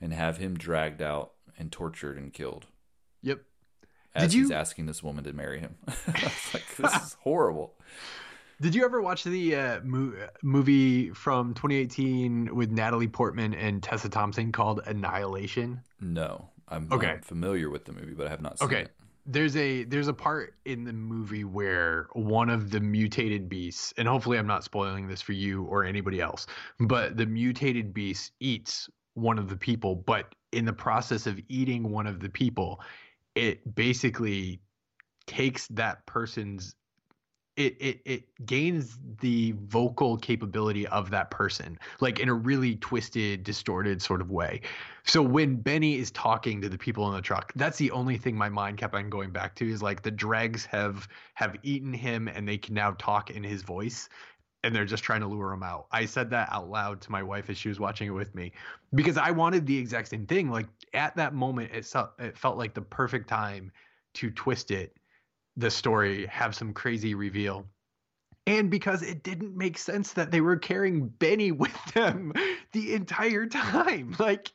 and have him dragged out and tortured and killed Yep. as Did he's you- asking this woman to marry him. [laughs] like [laughs] this is horrible. Did you ever watch the uh, mo- movie from 2018 with Natalie Portman and Tessa Thompson called Annihilation? No, I'm, Okay. I'm familiar with the movie, but I have not seen Okay. it. There's a there's a part in the movie where one of the mutated beasts, and hopefully I'm not spoiling this for you or anybody else, but the mutated beast eats one of the people, but in the process of eating one of the people, it basically takes that person's it it it gains the vocal capability of that person like in a really twisted distorted sort of way. So when Benni is talking to the people in the truck that's the only thing my mind kept on going back to is like the dregs have have eaten him and they can now talk in his voice and they're just trying to lure him out. I said that out loud to my wife as she was watching it with me because i wanted the exact same thing. Like at that moment it, it felt like the perfect time to twist it the story have some crazy reveal. And because it didn't make sense that they were carrying Benni [laughs] with them the entire time. [laughs] Like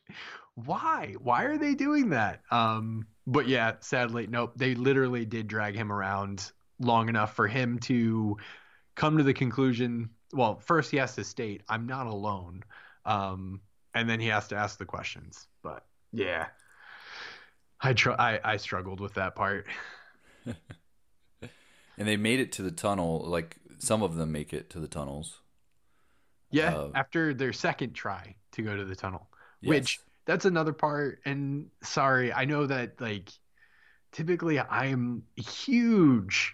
why? Why are they doing that? Um but yeah sadly nope. They literally did drag him around long enough for him to come to the conclusion well first he has to state i'm not alone. Um and then he has to ask the questions. But yeah i tr- I, I struggled with that part [laughs] And they made it to the tunnel. Like some of them make it to the tunnels. Yeah, Uh, after their second try to go to the tunnel, Yes. which that's another part. And sorry, I know that like typically I am a huge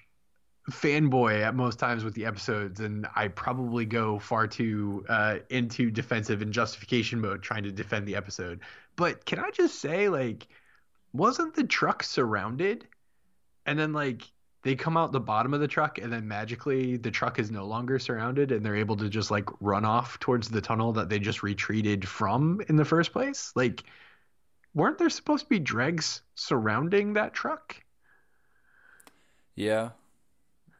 fanboy at most times with the episodes, and I probably go far too uh, into defensive and justification mode trying to defend the episode. But can I just say, like, wasn't the truck surrounded? And then like they come out the bottom of the truck and then magically the truck is no longer surrounded and they're able to just like run off towards the tunnel that they just retreated from in the first place like weren't there supposed to be dregs surrounding that truck Yeah.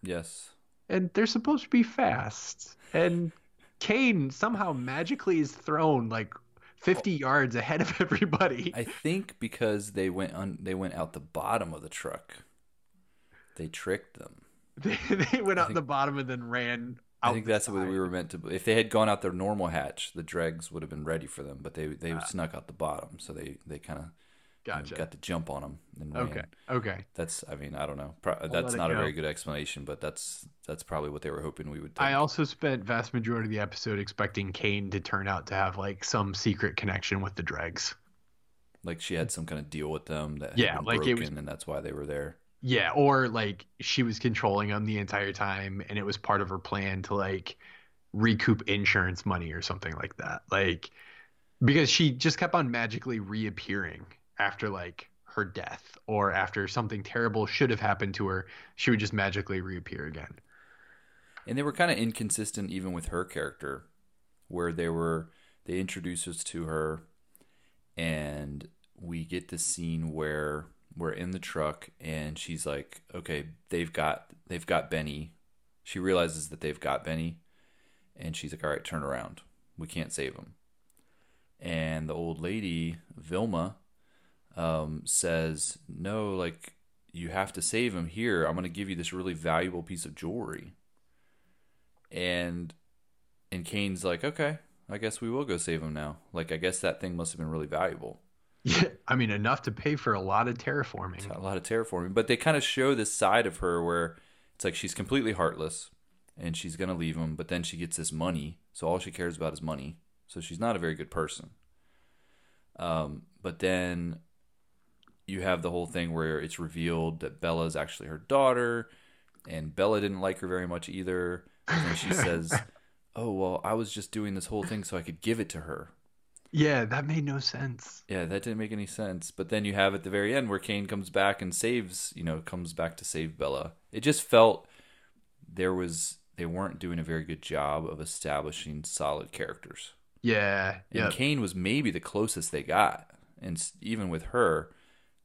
Yes. and they're supposed to be fast and kane somehow magically is thrown like 50 yards ahead of [laughs] everybody I think because they went on, they went out the bottom of the truck. They tricked them. [laughs] they, they went out think- the bottom and then ran out I think the that's what side. we were meant to. If they had gone out their normal hatch, the dregs would have been ready for them. But they they Ah. snuck out the bottom, so they they kind of gotcha got to jump on them. And ran. okay okay That's I mean I don't know. Pro- that's not a go. very good explanation, but that's that's probably what they were hoping we would. Think. I also spent vast majority of the episode expecting Kane to turn out to have like some secret connection with the dregs. like she had some kind of deal with them that had Yeah, been like it broken, was- and that's why they were there. Yeah, or like she was controlling him the entire time and it was part of her plan to like recoup insurance money or something like that. Like because she just kept on magically reappearing after like her death or after something terrible should have happened to her, she would just magically reappear again. And they were kind of inconsistent even with her character, where they were they introduce us to her, and we get the scene where we're in the truck and she's like, "Okay, they've got they've got Benni." She realizes that they've got Benni, and she's like, "All right, turn around. We can't save him." And the old lady Vilma um, says, "No, like you have to save him. Here, I'm going to give you this really valuable piece of jewelry." and and Kane's like, okay, I guess we will go save him now. Like, I guess that thing must have been really valuable. Yeah, I mean enough to pay for a lot of terraforming. A lot of terraforming, but they kind of show this side of her where it's like she's completely heartless, and she's gonna leave him, but then she gets this money, so all she cares about is money. So she's not a very good person. Um, but then you have the whole thing where it's revealed that Bella's actually her daughter, and Bella didn't like her very much either. And then she [laughs] says, "Oh well, I was just doing this whole thing so I could give it to her." Yeah, that made no sense. Yeah, that didn't make any sense. But then you have at the very end where Kane comes back and saves, you know, comes back to save Bella. It just felt there was they weren't doing a very good job of establishing solid characters. Yeah, And Kane was maybe the closest they got, and even with her,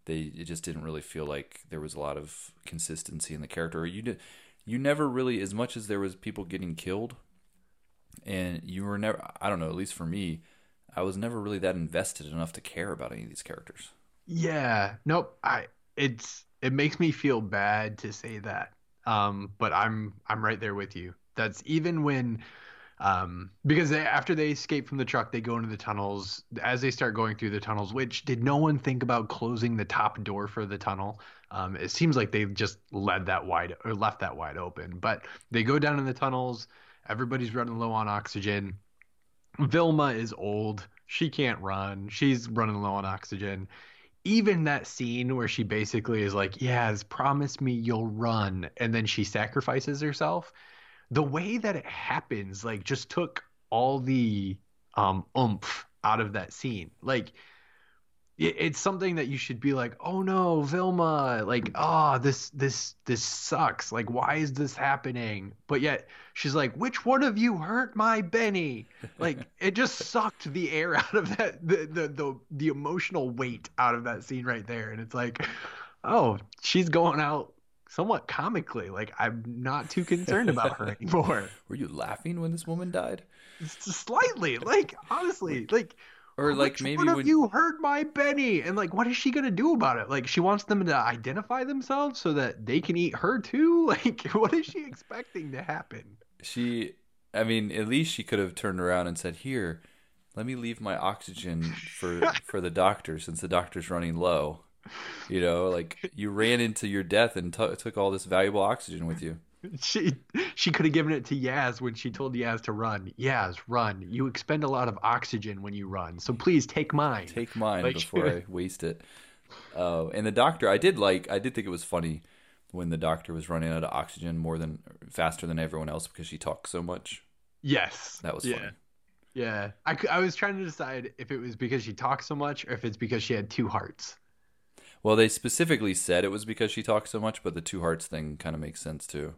they it just didn't really feel like there was a lot of consistency in the character. You did, you never really, as much as there was people getting killed, and you were never. I don't know. At least for me, I was never really that invested enough to care about any of these characters. yeah. Nope. I it's it makes me feel bad to say that. Um, but I'm I'm right there with you. That's even when um because they, after they escape from the truck they go into the tunnels as they start going through the tunnels which did no one think about closing the top door for the tunnel um it seems like they just led that wide or left that wide open but they go down in the tunnels everybody's running low on oxygen vilma is old. She can't run. She's running low on oxygen. Even that scene where she basically is like yes promise me you'll run and then she sacrifices herself the way that it happens like just took all the um oomph out of that scene. Like it's something that you should be like oh no vilma like oh this this this sucks. Like why is this happening? But yet she's like which one of you hurt my Benni? Like [laughs] it just sucked the air out of that the, the the the emotional weight out of that scene right there. And it's like oh she's going out somewhat comically. Like i'm not too concerned about her [laughs] anymore. Were you laughing when this woman died, slightly. Like honestly like or like which maybe one of when you hurt my Benni? And like what is she gonna do about it? Like she wants them to identify themselves so that they can eat her too? [laughs] Like what is she expecting to happen? She i mean at least she could have turned around and said here let me leave my oxygen for [laughs] for the doctor since the doctor's running low. You know like you ran into your death and t- took all this valuable oxygen with you [laughs] she she could have given it to Yaz when she told Yaz to run. Yaz, run. You expend a lot of oxygen when you run, so please take mine. take mine Like- before i [laughs] waste it uh, and the doctor i did like i did think it was funny when the doctor was running out of oxygen more than faster than everyone else because she talks so much yes, that was yeah. funny Yeah, I, I was trying to decide if it was because she talked so much or if it's because she had two hearts. Well, they specifically said it was because she talked so much, but the two hearts thing kind of makes sense too.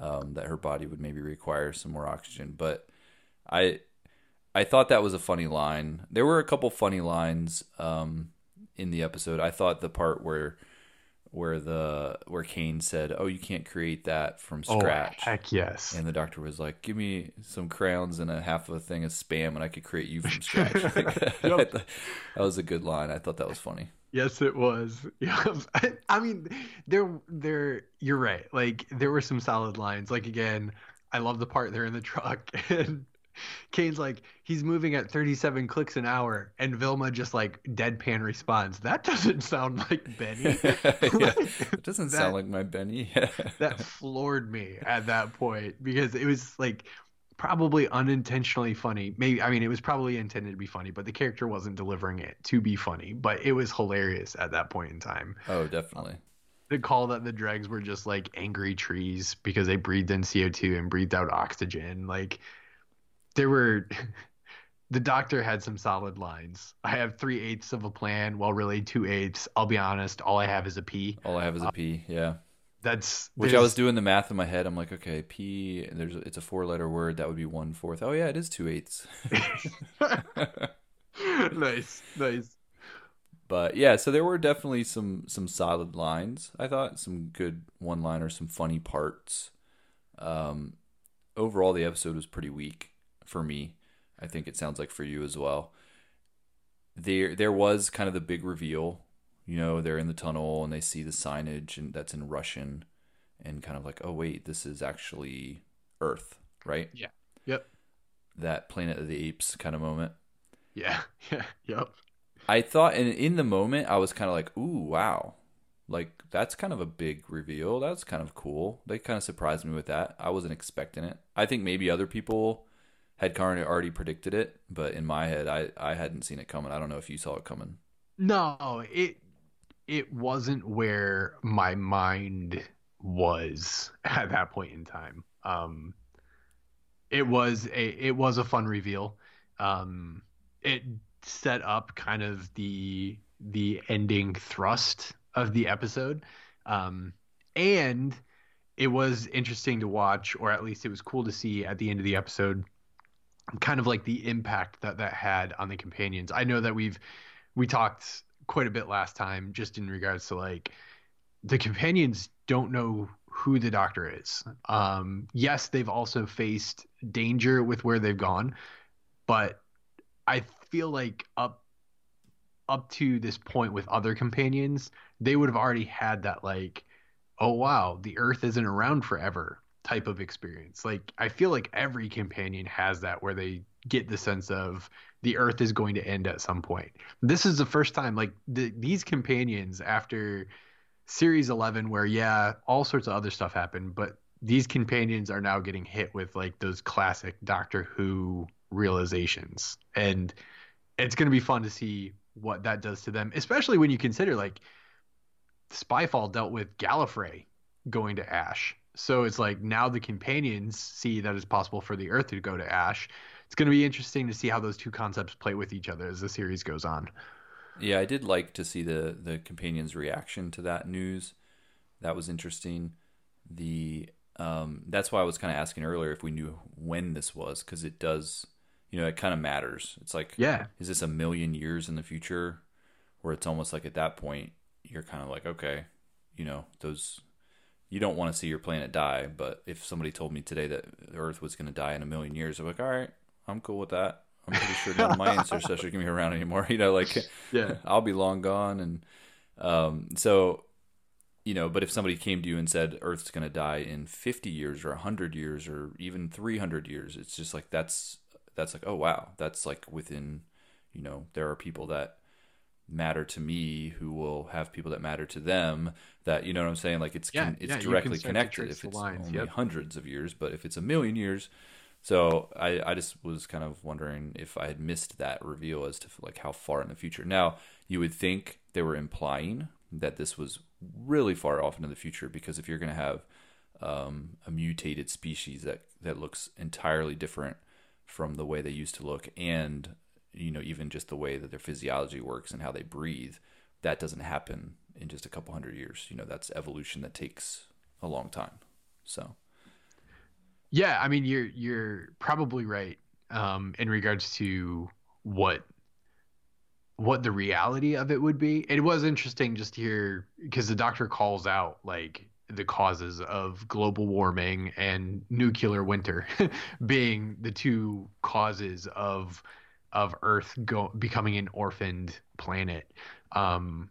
Um, that her body would maybe require some more oxygen, but I, I thought that was a funny line. There were a couple funny lines um, in the episode. I thought the part where, where the where Kane said, "Oh, you can't create that from oh, scratch," Oh, heck yes. and the doctor was like, "Give me some crayons and a half of a thing of spam, and I could create you from scratch." [laughs] [laughs] Thought that was a good line. I thought that was funny. Yes, it was. [laughs] Yeah, I, I mean, there, there. You're right. Like there were some solid lines. Like again, I love the part they're in the truck and [laughs] Kane's like he's moving at 37 clicks an hour, and Vilma just like deadpan responds, "That doesn't sound like Benni." [laughs] yeah, [laughs] it doesn't that- sound like my Benni. that floored me at that point because it was like probably unintentionally funny. Maybe I mean it was probably intended to be funny, but the character wasn't delivering it to be funny. But it was hilarious at that point in time. oh, definitely. The call that the dregs were just like angry trees because they breathed in CO2 and breathed out oxygen. Like there were [laughs] the doctor had some solid lines. I have three eighths of a plan, well really two eighths. I'll be honest, all I have is a P. All I have is a P. Yeah. That's Which I was doing the math in my head. I'm like, okay, P. There's it's a four letter word. That would be one fourth. Oh yeah, it is two eighths. [laughs] nice, nice. but yeah, so there were definitely some some solid lines. I thought some good one liners, some funny parts. Um, overall, the episode was pretty weak for me. I think it sounds like for you as well. There there was kind of the big reveal. You know, they're in the tunnel and they see the signage and that's in Russian, and kind of like, oh wait, this is actually Earth, right? Yeah. Yep. That Planet of the Apes kind of moment. Yeah. [laughs] Yeah. Yep. I thought, and in the moment, I was kind of like, "Ooh, wow!" Like that's kind of a big reveal. That's kind of cool. They kind of surprised me with that. I wasn't expecting it. I think maybe other people had kind already predicted it, but in my head, I I hadn't seen it coming. I don't know if you saw it coming. No, it it wasn't where my mind was [laughs] at that point in time. Um it was a it was a fun reveal. Um it set up kind of the the ending thrust of the episode. Um, and it was interesting to watch, or at least it was cool to see at the end of the episode, kind of like the impact that that had on the companions. I know that we've we talked quite a bit last time, just in regards to like the companions don't know who the doctor is. Um, yes, they've also faced danger with where they've gone, but I feel like up up to this point with other companions, they would have already had that like, oh wow, the Earth isn't around forever type of experience. Like I feel like every companion has that where they get the sense of the Earth is going to end at some point. This is the first time like the, these companions after series 11 where yeah all sorts of other stuff happened but these companions are now getting hit with like those classic doctor who realizations and it's going to be fun to see what that does to them especially when you consider like spyfall dealt with gallifrey going to ash so it's like now the companions see that it's possible for the earth to go to ash it's going to be interesting to see how those two concepts play with each other as the series goes on Yeah, I did like to see the the companions' reaction to that news. That was interesting. The um, that's why I was kind of asking earlier if we knew when this was because it does, you know, it kind of matters. It's like, Yeah. is this a million years in the future, where it's almost like at that point you're kind of like, okay, you know, those you don't want to see your planet die, but if somebody told me today that Earth was going to die in a million years, I'm like, all right, I'm cool with that. I'm pretty sure none of my [laughs] ancestors are going to be around anymore. [laughs] You know, like Yeah. [laughs] I'll be long gone. And um, so, you know, but if somebody came to you and said Earth's going to die in 50 years or 100 years or even 300 years, it's just like that's that's like, oh wow, that's like within, you know, there are people that matter to me who will have people that matter to them that you know what i'm saying like it's Yeah, con- it's yeah, directly connected if it's lines, only yep. hundreds of years but if it's a million years so I, I just was kind of wondering if I had missed that reveal as to like how far in the future. Now you would think they were implying that this was really far off into the future because if you're going to have um, a mutated species that that looks entirely different from the way they used to look, and you know even just the way that their physiology works and how they breathe, that doesn't happen in just a couple hundred years. You know that's evolution that takes a long time. So. Yeah, I mean you're you're probably right um, in regards to what what the reality of it would be. It was interesting just to hear because the doctor calls out like the causes of global warming and nuclear winter [laughs] being the two causes of of Earth go, becoming an orphaned planet. Um,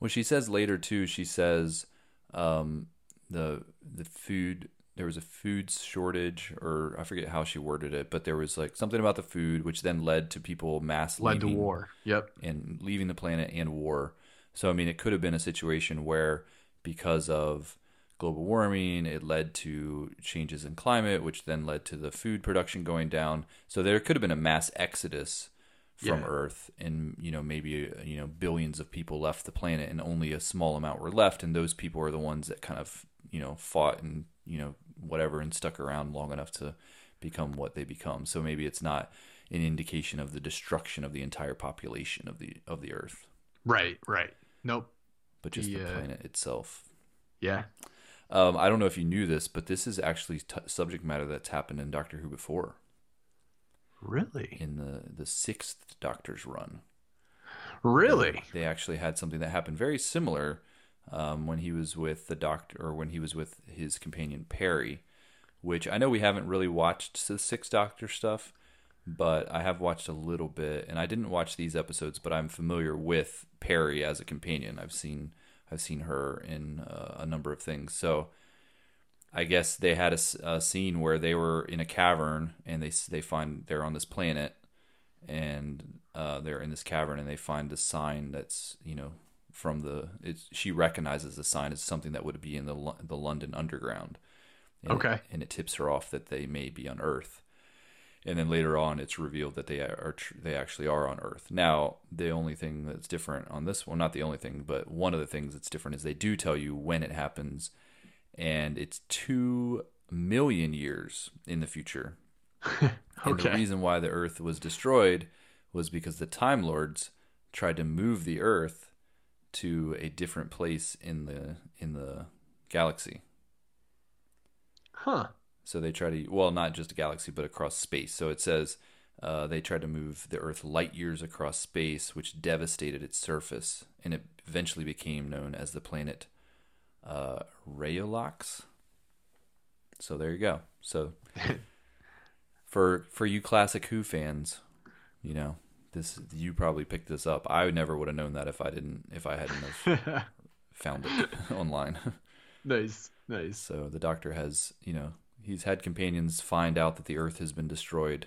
Well, she says later too. She says um, the the food there was a food shortage, or I forget how she worded it, but there was like something about the food, which then led to people mass led to war. Yep. and leaving the planet and war. So I mean, it could have been a situation where because of global warming, it led to changes in climate, which then led to the food production going down. So there could have been a mass exodus from Yeah. Earth, and you know maybe you know billions of people left the planet, and only a small amount were left, and those people are the ones that kind of you know fought and you know whatever and stuck around long enough to become what they become. So maybe it's not an indication of the destruction of the entire population of the of the Earth, Right. Right. Nope. but just the The, uh, planet itself. Yeah. Um, I don't know if you knew this, but this is actually t- subject matter that's happened in Doctor Who before, Really. in the the sixth Doctor's run. Really. They actually had something that happened very similar um, when he was with the Doctor, or when he was with his companion Peri, which I know we haven't really watched the Sixth Doctor stuff, but I have watched a little bit, and I didn't watch these episodes, but I'm familiar with Peri as a companion. I've seen I've seen her in uh, a number of things, so. I guess they had a scene where they were in a cavern and they they find they're on this planet and uh, they're in this cavern and they find a sign that's you know from the it's she recognizes the sign as something that would be in the the London Underground. And Okay. It, and it tips her off that they may be on Earth. And then later on, it's revealed that they are they actually are on Earth. Now, the only thing that's different on this one, not the only thing, but one of the things that's different is they do tell you when it happens, and it's two million years in the future. okay. [laughs] And the reason why the Earth was destroyed was because the Time Lords tried to move the Earth to a different place in the in the galaxy. Huh. So they try to well, not just a galaxy, but across space. So it says uh, they tried to move the Earth light years across space, which devastated its surface, and it eventually became known as the planet uh, Ravolox. So there you go. So [laughs] for for you classic Who fans, you know this you probably picked this up. I never would have known that if I didn't if I hadn't have [laughs] found it [laughs] online. nice, nice. So the Doctor has you know he's had companions find out that the Earth has been destroyed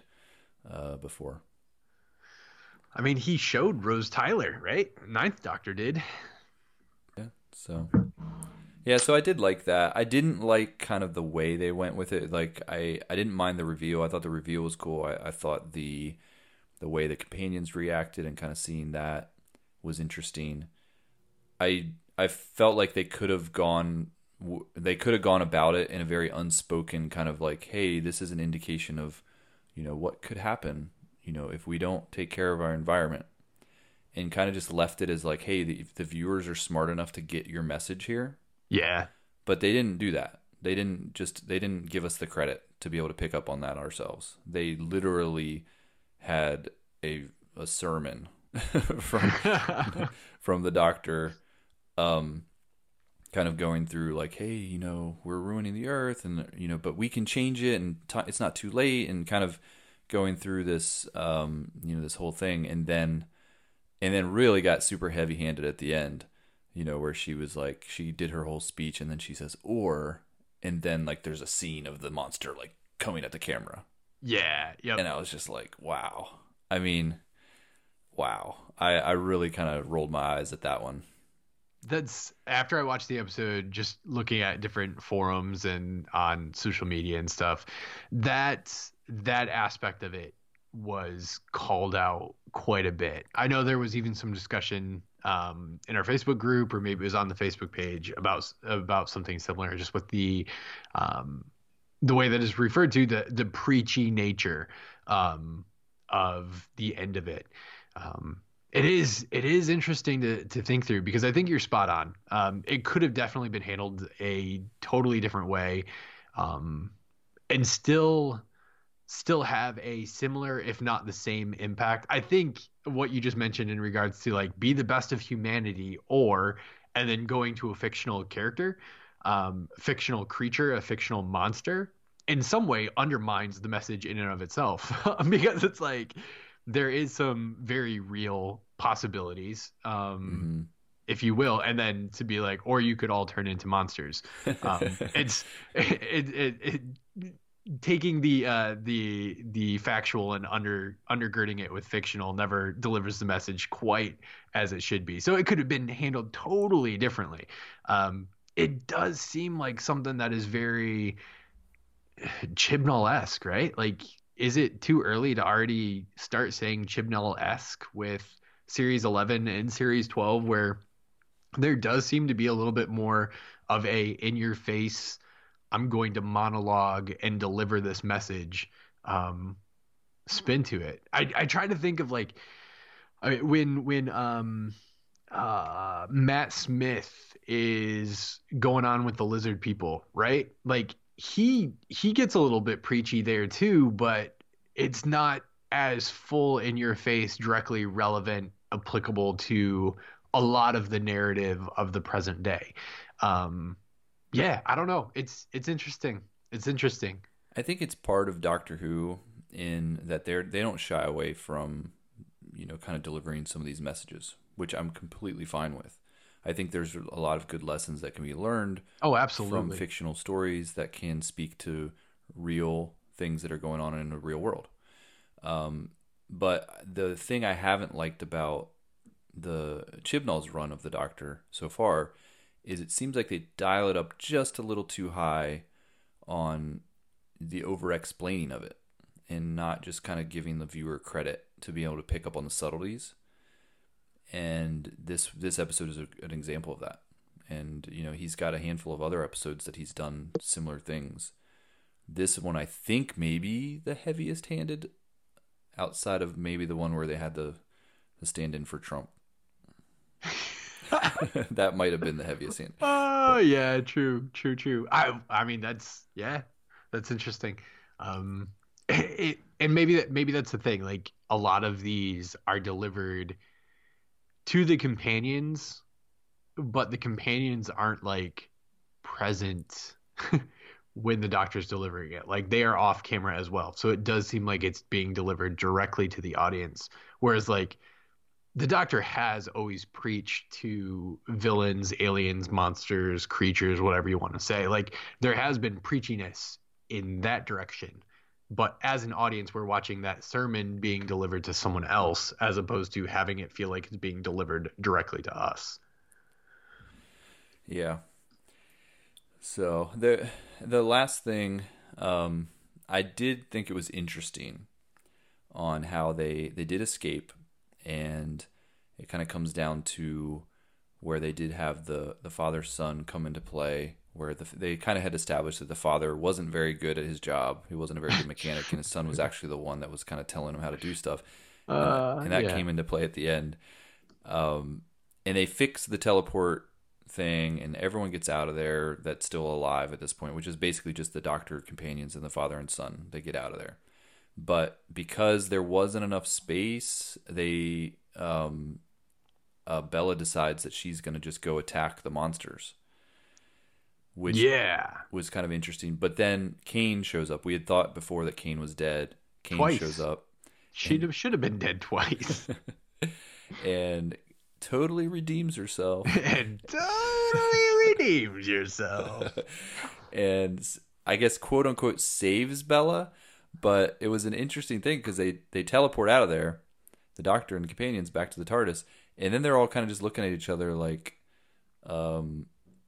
uh, before. I mean, he showed Rose Tyler, right? Ninth Doctor did. Yeah. So yeah, so I did like that. I didn't like kind of the way they went with it. Like I, I didn't mind the reveal. I thought the reveal was cool. I, I thought the the way the companions reacted and kind of seeing that was interesting. I I felt like they could have gone they could have gone about it in a very unspoken kind of like, hey, this is an indication of, you know, what could happen, you know, if we don't take care of our environment. And kind of just left it as like, hey, the, the viewers are smart enough to get your message here, yeah. But they didn't do that. They didn't just they didn't give us the credit to be able to pick up on that ourselves. They literally had a a sermon [laughs] from [laughs] from the doctor um kind of going through like hey you know we're ruining the earth and you know but we can change it and t- it's not too late and kind of going through this um you know this whole thing and then and then really got super heavy handed at the end you know, where she was like, she did her whole speech and then she says, or, and then like there's a scene of the monster like coming at the camera. Yeah. Yep. And I was just like, wow. I mean, wow. I, I really kind of rolled my eyes at that one. That's after I watched the episode, just looking at different forums and on social media and stuff. That that aspect of it was called out quite a bit. I know there was even some discussion um, in our Facebook group, or maybe it was on the Facebook page about about something similar, just with the um, the way that is referred to the the preachy nature um, of the end of it. Um, it is it is interesting to to think through because I think you're spot on. Um, it could have definitely been handled a totally different way, um, and still still have a similar, if not the same, impact. I think what you just mentioned in regards to like be the best of humanity, or and then going to a fictional character, um, fictional creature, a fictional monster, in some way undermines the message in and of itself [laughs] because it's like there is some very real possibilities. Um, mm-hmm if you will, and then to be like, or you could all turn into monsters. Um, [laughs] it's it, it, it, taking the uh, the the factual and under undergirding it with fictional never delivers the message quite as it should be. So it could have been handled totally differently. Um, it does seem like something that is very Chibnall esque, right? Like, is it too early to already start saying Chibnall esque with Series 11 and Series 12, where there does seem to be a little bit more of a in your face I'm going to monologue and deliver this message um, spin to it. I, I try to think of like I when when um, uh, Matt Smith is going on with the lizard people, right? Like he he gets a little bit preachy there too, but it's not as full in your face, directly relevant, applicable to a lot of the narrative of the present day. Um, yeah, I don't know. It's it's interesting. It's interesting. I think it's part of Doctor Who in that they're they don't shy away from you know kind of delivering some of these messages, which I'm completely fine with. I think there's a lot of good lessons that can be learned. Oh, absolutely. From fictional stories that can speak to real things that are going on in the real world. Um, but the thing I haven't liked about the Chibnall's run of the Doctor so far is it seems like they dial it up just a little too high on the over explaining of it and not just kind of giving the viewer credit to be able to pick up on the subtleties. And this this episode is a, an example of that. And you know, he's got a handful of other episodes that he's done similar things. This one I think maybe the heaviest handed outside of maybe the one where they had the the stand in for Trump. [laughs] [laughs] that might have been the heaviest scene. Oh yeah, true, true, true. I I mean that's yeah, that's interesting. Um, [laughs] it, and maybe that maybe that's the thing. Like a lot of these are delivered to the companions, but the companions aren't like present when the doctor's delivering it. Like they are off camera as well. So it does seem like it's being delivered directly to the audience. Whereas like the doctor has always preached to villains, aliens, monsters, creatures, whatever you want to say. Like there has been preachiness in that direction. But as an audience, we're watching that sermon being delivered to someone else as opposed to having it feel like it's being delivered directly to us. Yeah. So the the last thing um, I did think it was interesting on how they they did escape, and it kind of comes down to where they did have the the father son come into play, where the, they kind of had established that the father wasn't very good at his job. He wasn't a very good mechanic, and his son was actually the one that was kind of telling him how to do stuff. Uh, and that yeah. came into play at the end. Um, and they fix the teleport thing, and everyone gets out of there that's still alive at this point, which is basically just the doctor companions and the father and son. They get out of there. But because there wasn't enough space, they um, uh, Bella decides that she's going to just go attack the monsters, which yeah. was kind of interesting. But then Kane shows up. We had thought before that Kane was dead. Kane Twice. shows up She have, should have been dead twice. [laughs] and totally redeems herself. [laughs] and [laughs] totally redeems yourself. [laughs] and i guess quote unquote saves Bella, but it was an interesting thing because they they teleport out of there, the Doctor and companions back to the TARDIS, and then they're all kind of just looking at each other like, um,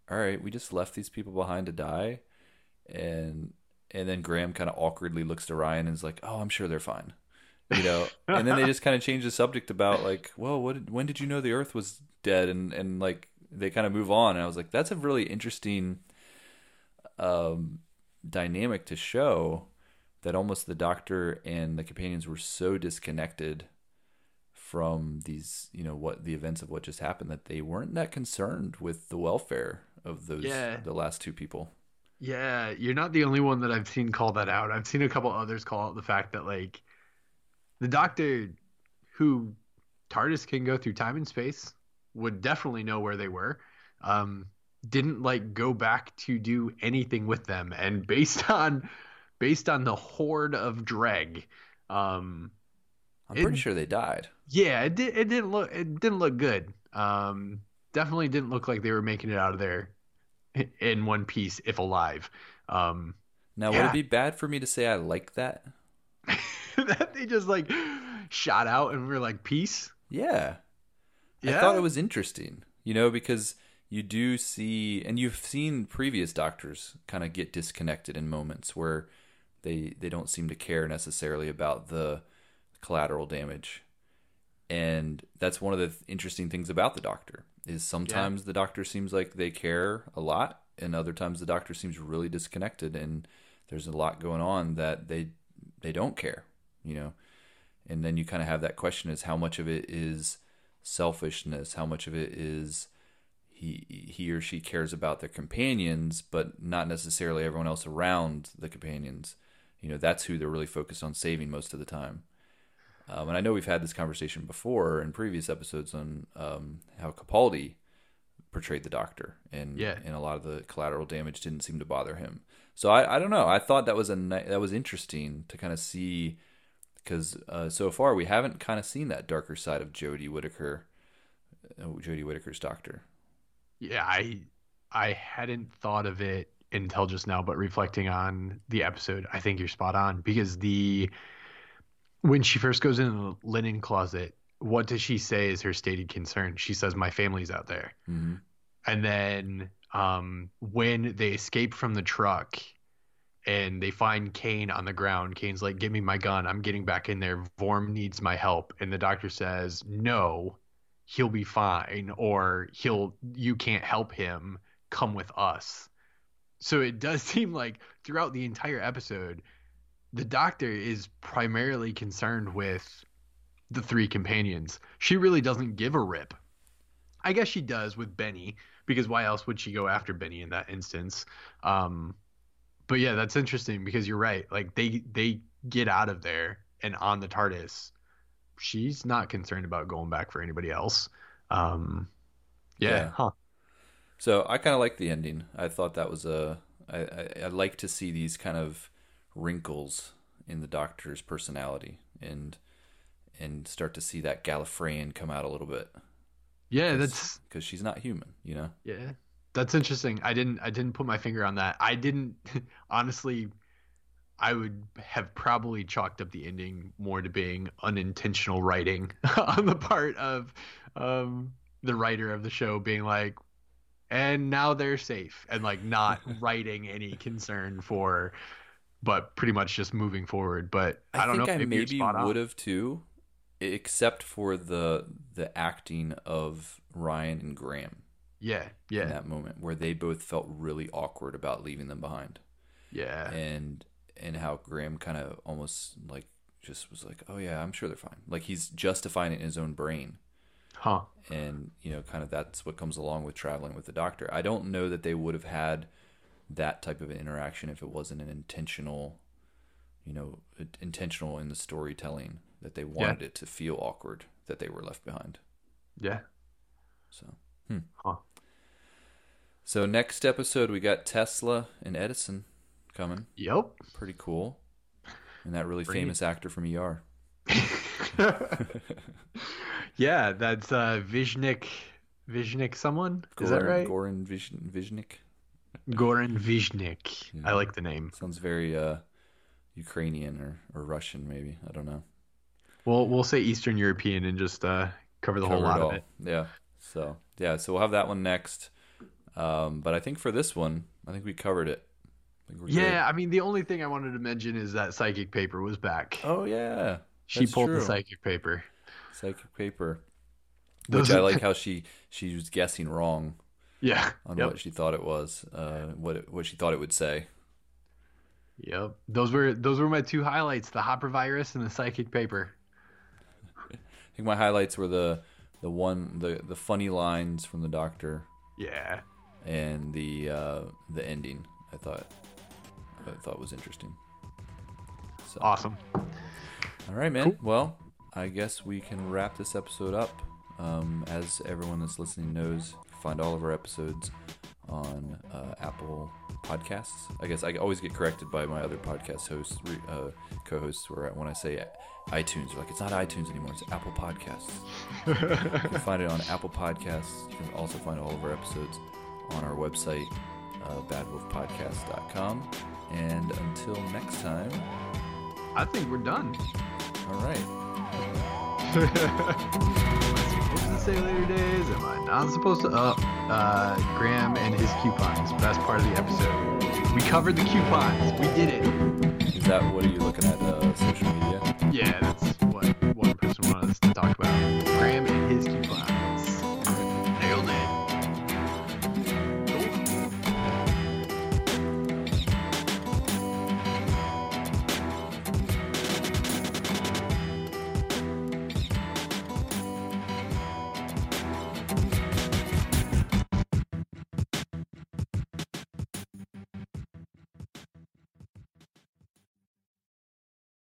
all right, we just left these people behind to die, and and then Graham kind of awkwardly looks to Ryan and is like, oh, I'm sure they're fine. You know, and then they just kind of change the subject about like, well, what? Did, when did you know the Earth was dead? And and like they kind of move on. And I was like, that's a really interesting um, dynamic to show that almost the doctor and the companions were so disconnected from these you know what the events of what just happened that they weren't that concerned with the welfare of those Yeah. the last two people Yeah, you're not the only one that I've seen call that out. I've seen a couple others call out the fact that like the doctor who TARDIS can go through time and space would definitely know where they were. Um didn't like go back to do anything with them. And based [laughs] on based on the horde of dreg um i'm It- pretty sure they died. Yeah it, did, it didn't look it didn't look good. Um definitely didn't look like they were making it out of there in one piece if alive. Um now would it be bad for me to say i like that [laughs] [laughs] that they just like shot out and we're like peace? Yeah. I thought it was interesting, you know, because you do see, and you've seen previous doctors kind of get disconnected in moments where they they don't seem to care necessarily about the collateral damage, and that's one of the interesting things about the doctor is sometimes the doctor seems like they care a lot, and other times the doctor seems really disconnected, and there's a lot going on that they they don't care, you know, and then you kind of have that question: is how much of it is selfishness? How much of it is he he or she cares about their companions but not necessarily everyone else around the companions? You know that's who they're really focused on saving most of the time. Um, and i know we've had this conversation before in previous episodes on um, how capaldi portrayed the doctor and Yeah. and a lot of the collateral damage didn't seem to bother him. So i, I don't know. I thought that was a that was interesting to kind of see because uh, so far we haven't kind of seen that darker side of Jodie Whittaker, uh, Jodie Whittaker's doctor. yeah i i hadn't thought of it until just now but reflecting on the episode i think you're spot on because the when she first goes in the linen closet what does she say is her stated concern she says my family's out there Mm-hmm. and then um, when they escape from the truck and they find Kane on the ground, Kane's like, "Give me my gun. I'm getting back in there. Vorm needs my help." And the doctor says, "No, he'll be fine, or he'll. You can't help him. Come with us." So it does [laughs] seem like throughout the entire episode, the doctor is primarily concerned with the three companions. She really doesn't give a rip. I guess she does with Benni because why else would she go after Benni in that instance? Um, but yeah, that's interesting because you're right. Like they they get out of there and on the TARDIS, she's not concerned about going back for anybody else. Um, yeah, Yeah. huh? So I kind of like the ending. I thought that was a. I, I, I like to see these kind of wrinkles in the Doctor's personality and and start to see that Gallifreyan come out a little bit Yeah, that's because she's not human, you know. Yeah, that's interesting. I didn't I didn't put my finger on that. I didn't [laughs] honestly. I would have probably chalked up the ending more to being unintentional writing [laughs] on the part of um, the writer of the show, being like, and now they're safe, and like not [laughs] writing any concern for, but pretty much just moving forward. But I, I, don't know. I maybe would have too, except for the the acting of Ryan and Graham Yeah, in yeah, that moment where they both felt really awkward about leaving them behind. yeah, and and how Graham kind of almost like just was like, oh yeah, I'm sure they're fine. Like he's justifying it in his own brain, huh? and you know, kind of that's what comes along with traveling with the doctor. I don't know that they would have had that type of an interaction if it wasn't an intentional, you know, intentional in the storytelling that they wanted it to feel awkward that they were left behind. Yeah, So, hmm. huh? So next episode we got Tesla and Edison coming. Yep. Pretty cool. And that really it. famous actor from ER. [laughs] yeah, that's uh Viznik Viznik someone? Is that Goran- right? Goran Vish- Vizhnik. Goran Viznik. Yeah. I like the name. Sounds very uh, Ukrainian or, or Russian, maybe. I don't know. Well, we'll say Eastern European and just uh cover the whole lot all. of it. Yeah. So yeah, so we'll have that one next. Um, but I think for this one, I think we covered it. I think we're good. Yeah, I mean the only thing I wanted to mention is that psychic paper was back. Oh yeah. she pulled true. the psychic paper. Psychic paper. Those Which I like how she she was guessing wrong Yeah. on Yep. what she thought it was, uh, what it, what she thought it would say. Yep. Those were those were my two highlights: the hopper virus and the psychic paper. [laughs] I think my highlights were the the one the the funny lines from the doctor Yeah. and the uh, the ending. I thought I thought was interesting. So, Awesome. all right, man. Well, I guess we can wrap this episode up. Um, as everyone that's listening knows, find all of our episodes on uh, Apple Podcasts. I guess I always get corrected by my other podcast hosts, uh, co-hosts, where when I say iTunes, they're like it's not iTunes anymore; it's Apple Podcasts. [laughs] you can find it on Apple Podcasts. You can also find all of our episodes on our website, uh, badwolfpodcast.com. And until next time, I think we're done. all right. [laughs] Sailor Days? Am I not supposed to? Up oh, uh, Graham and his coupons. Best part of the episode. We covered the coupons. We did it. Is that what are you looking at? Uh, social media? Yeah, that's what one person wanted us to talk about.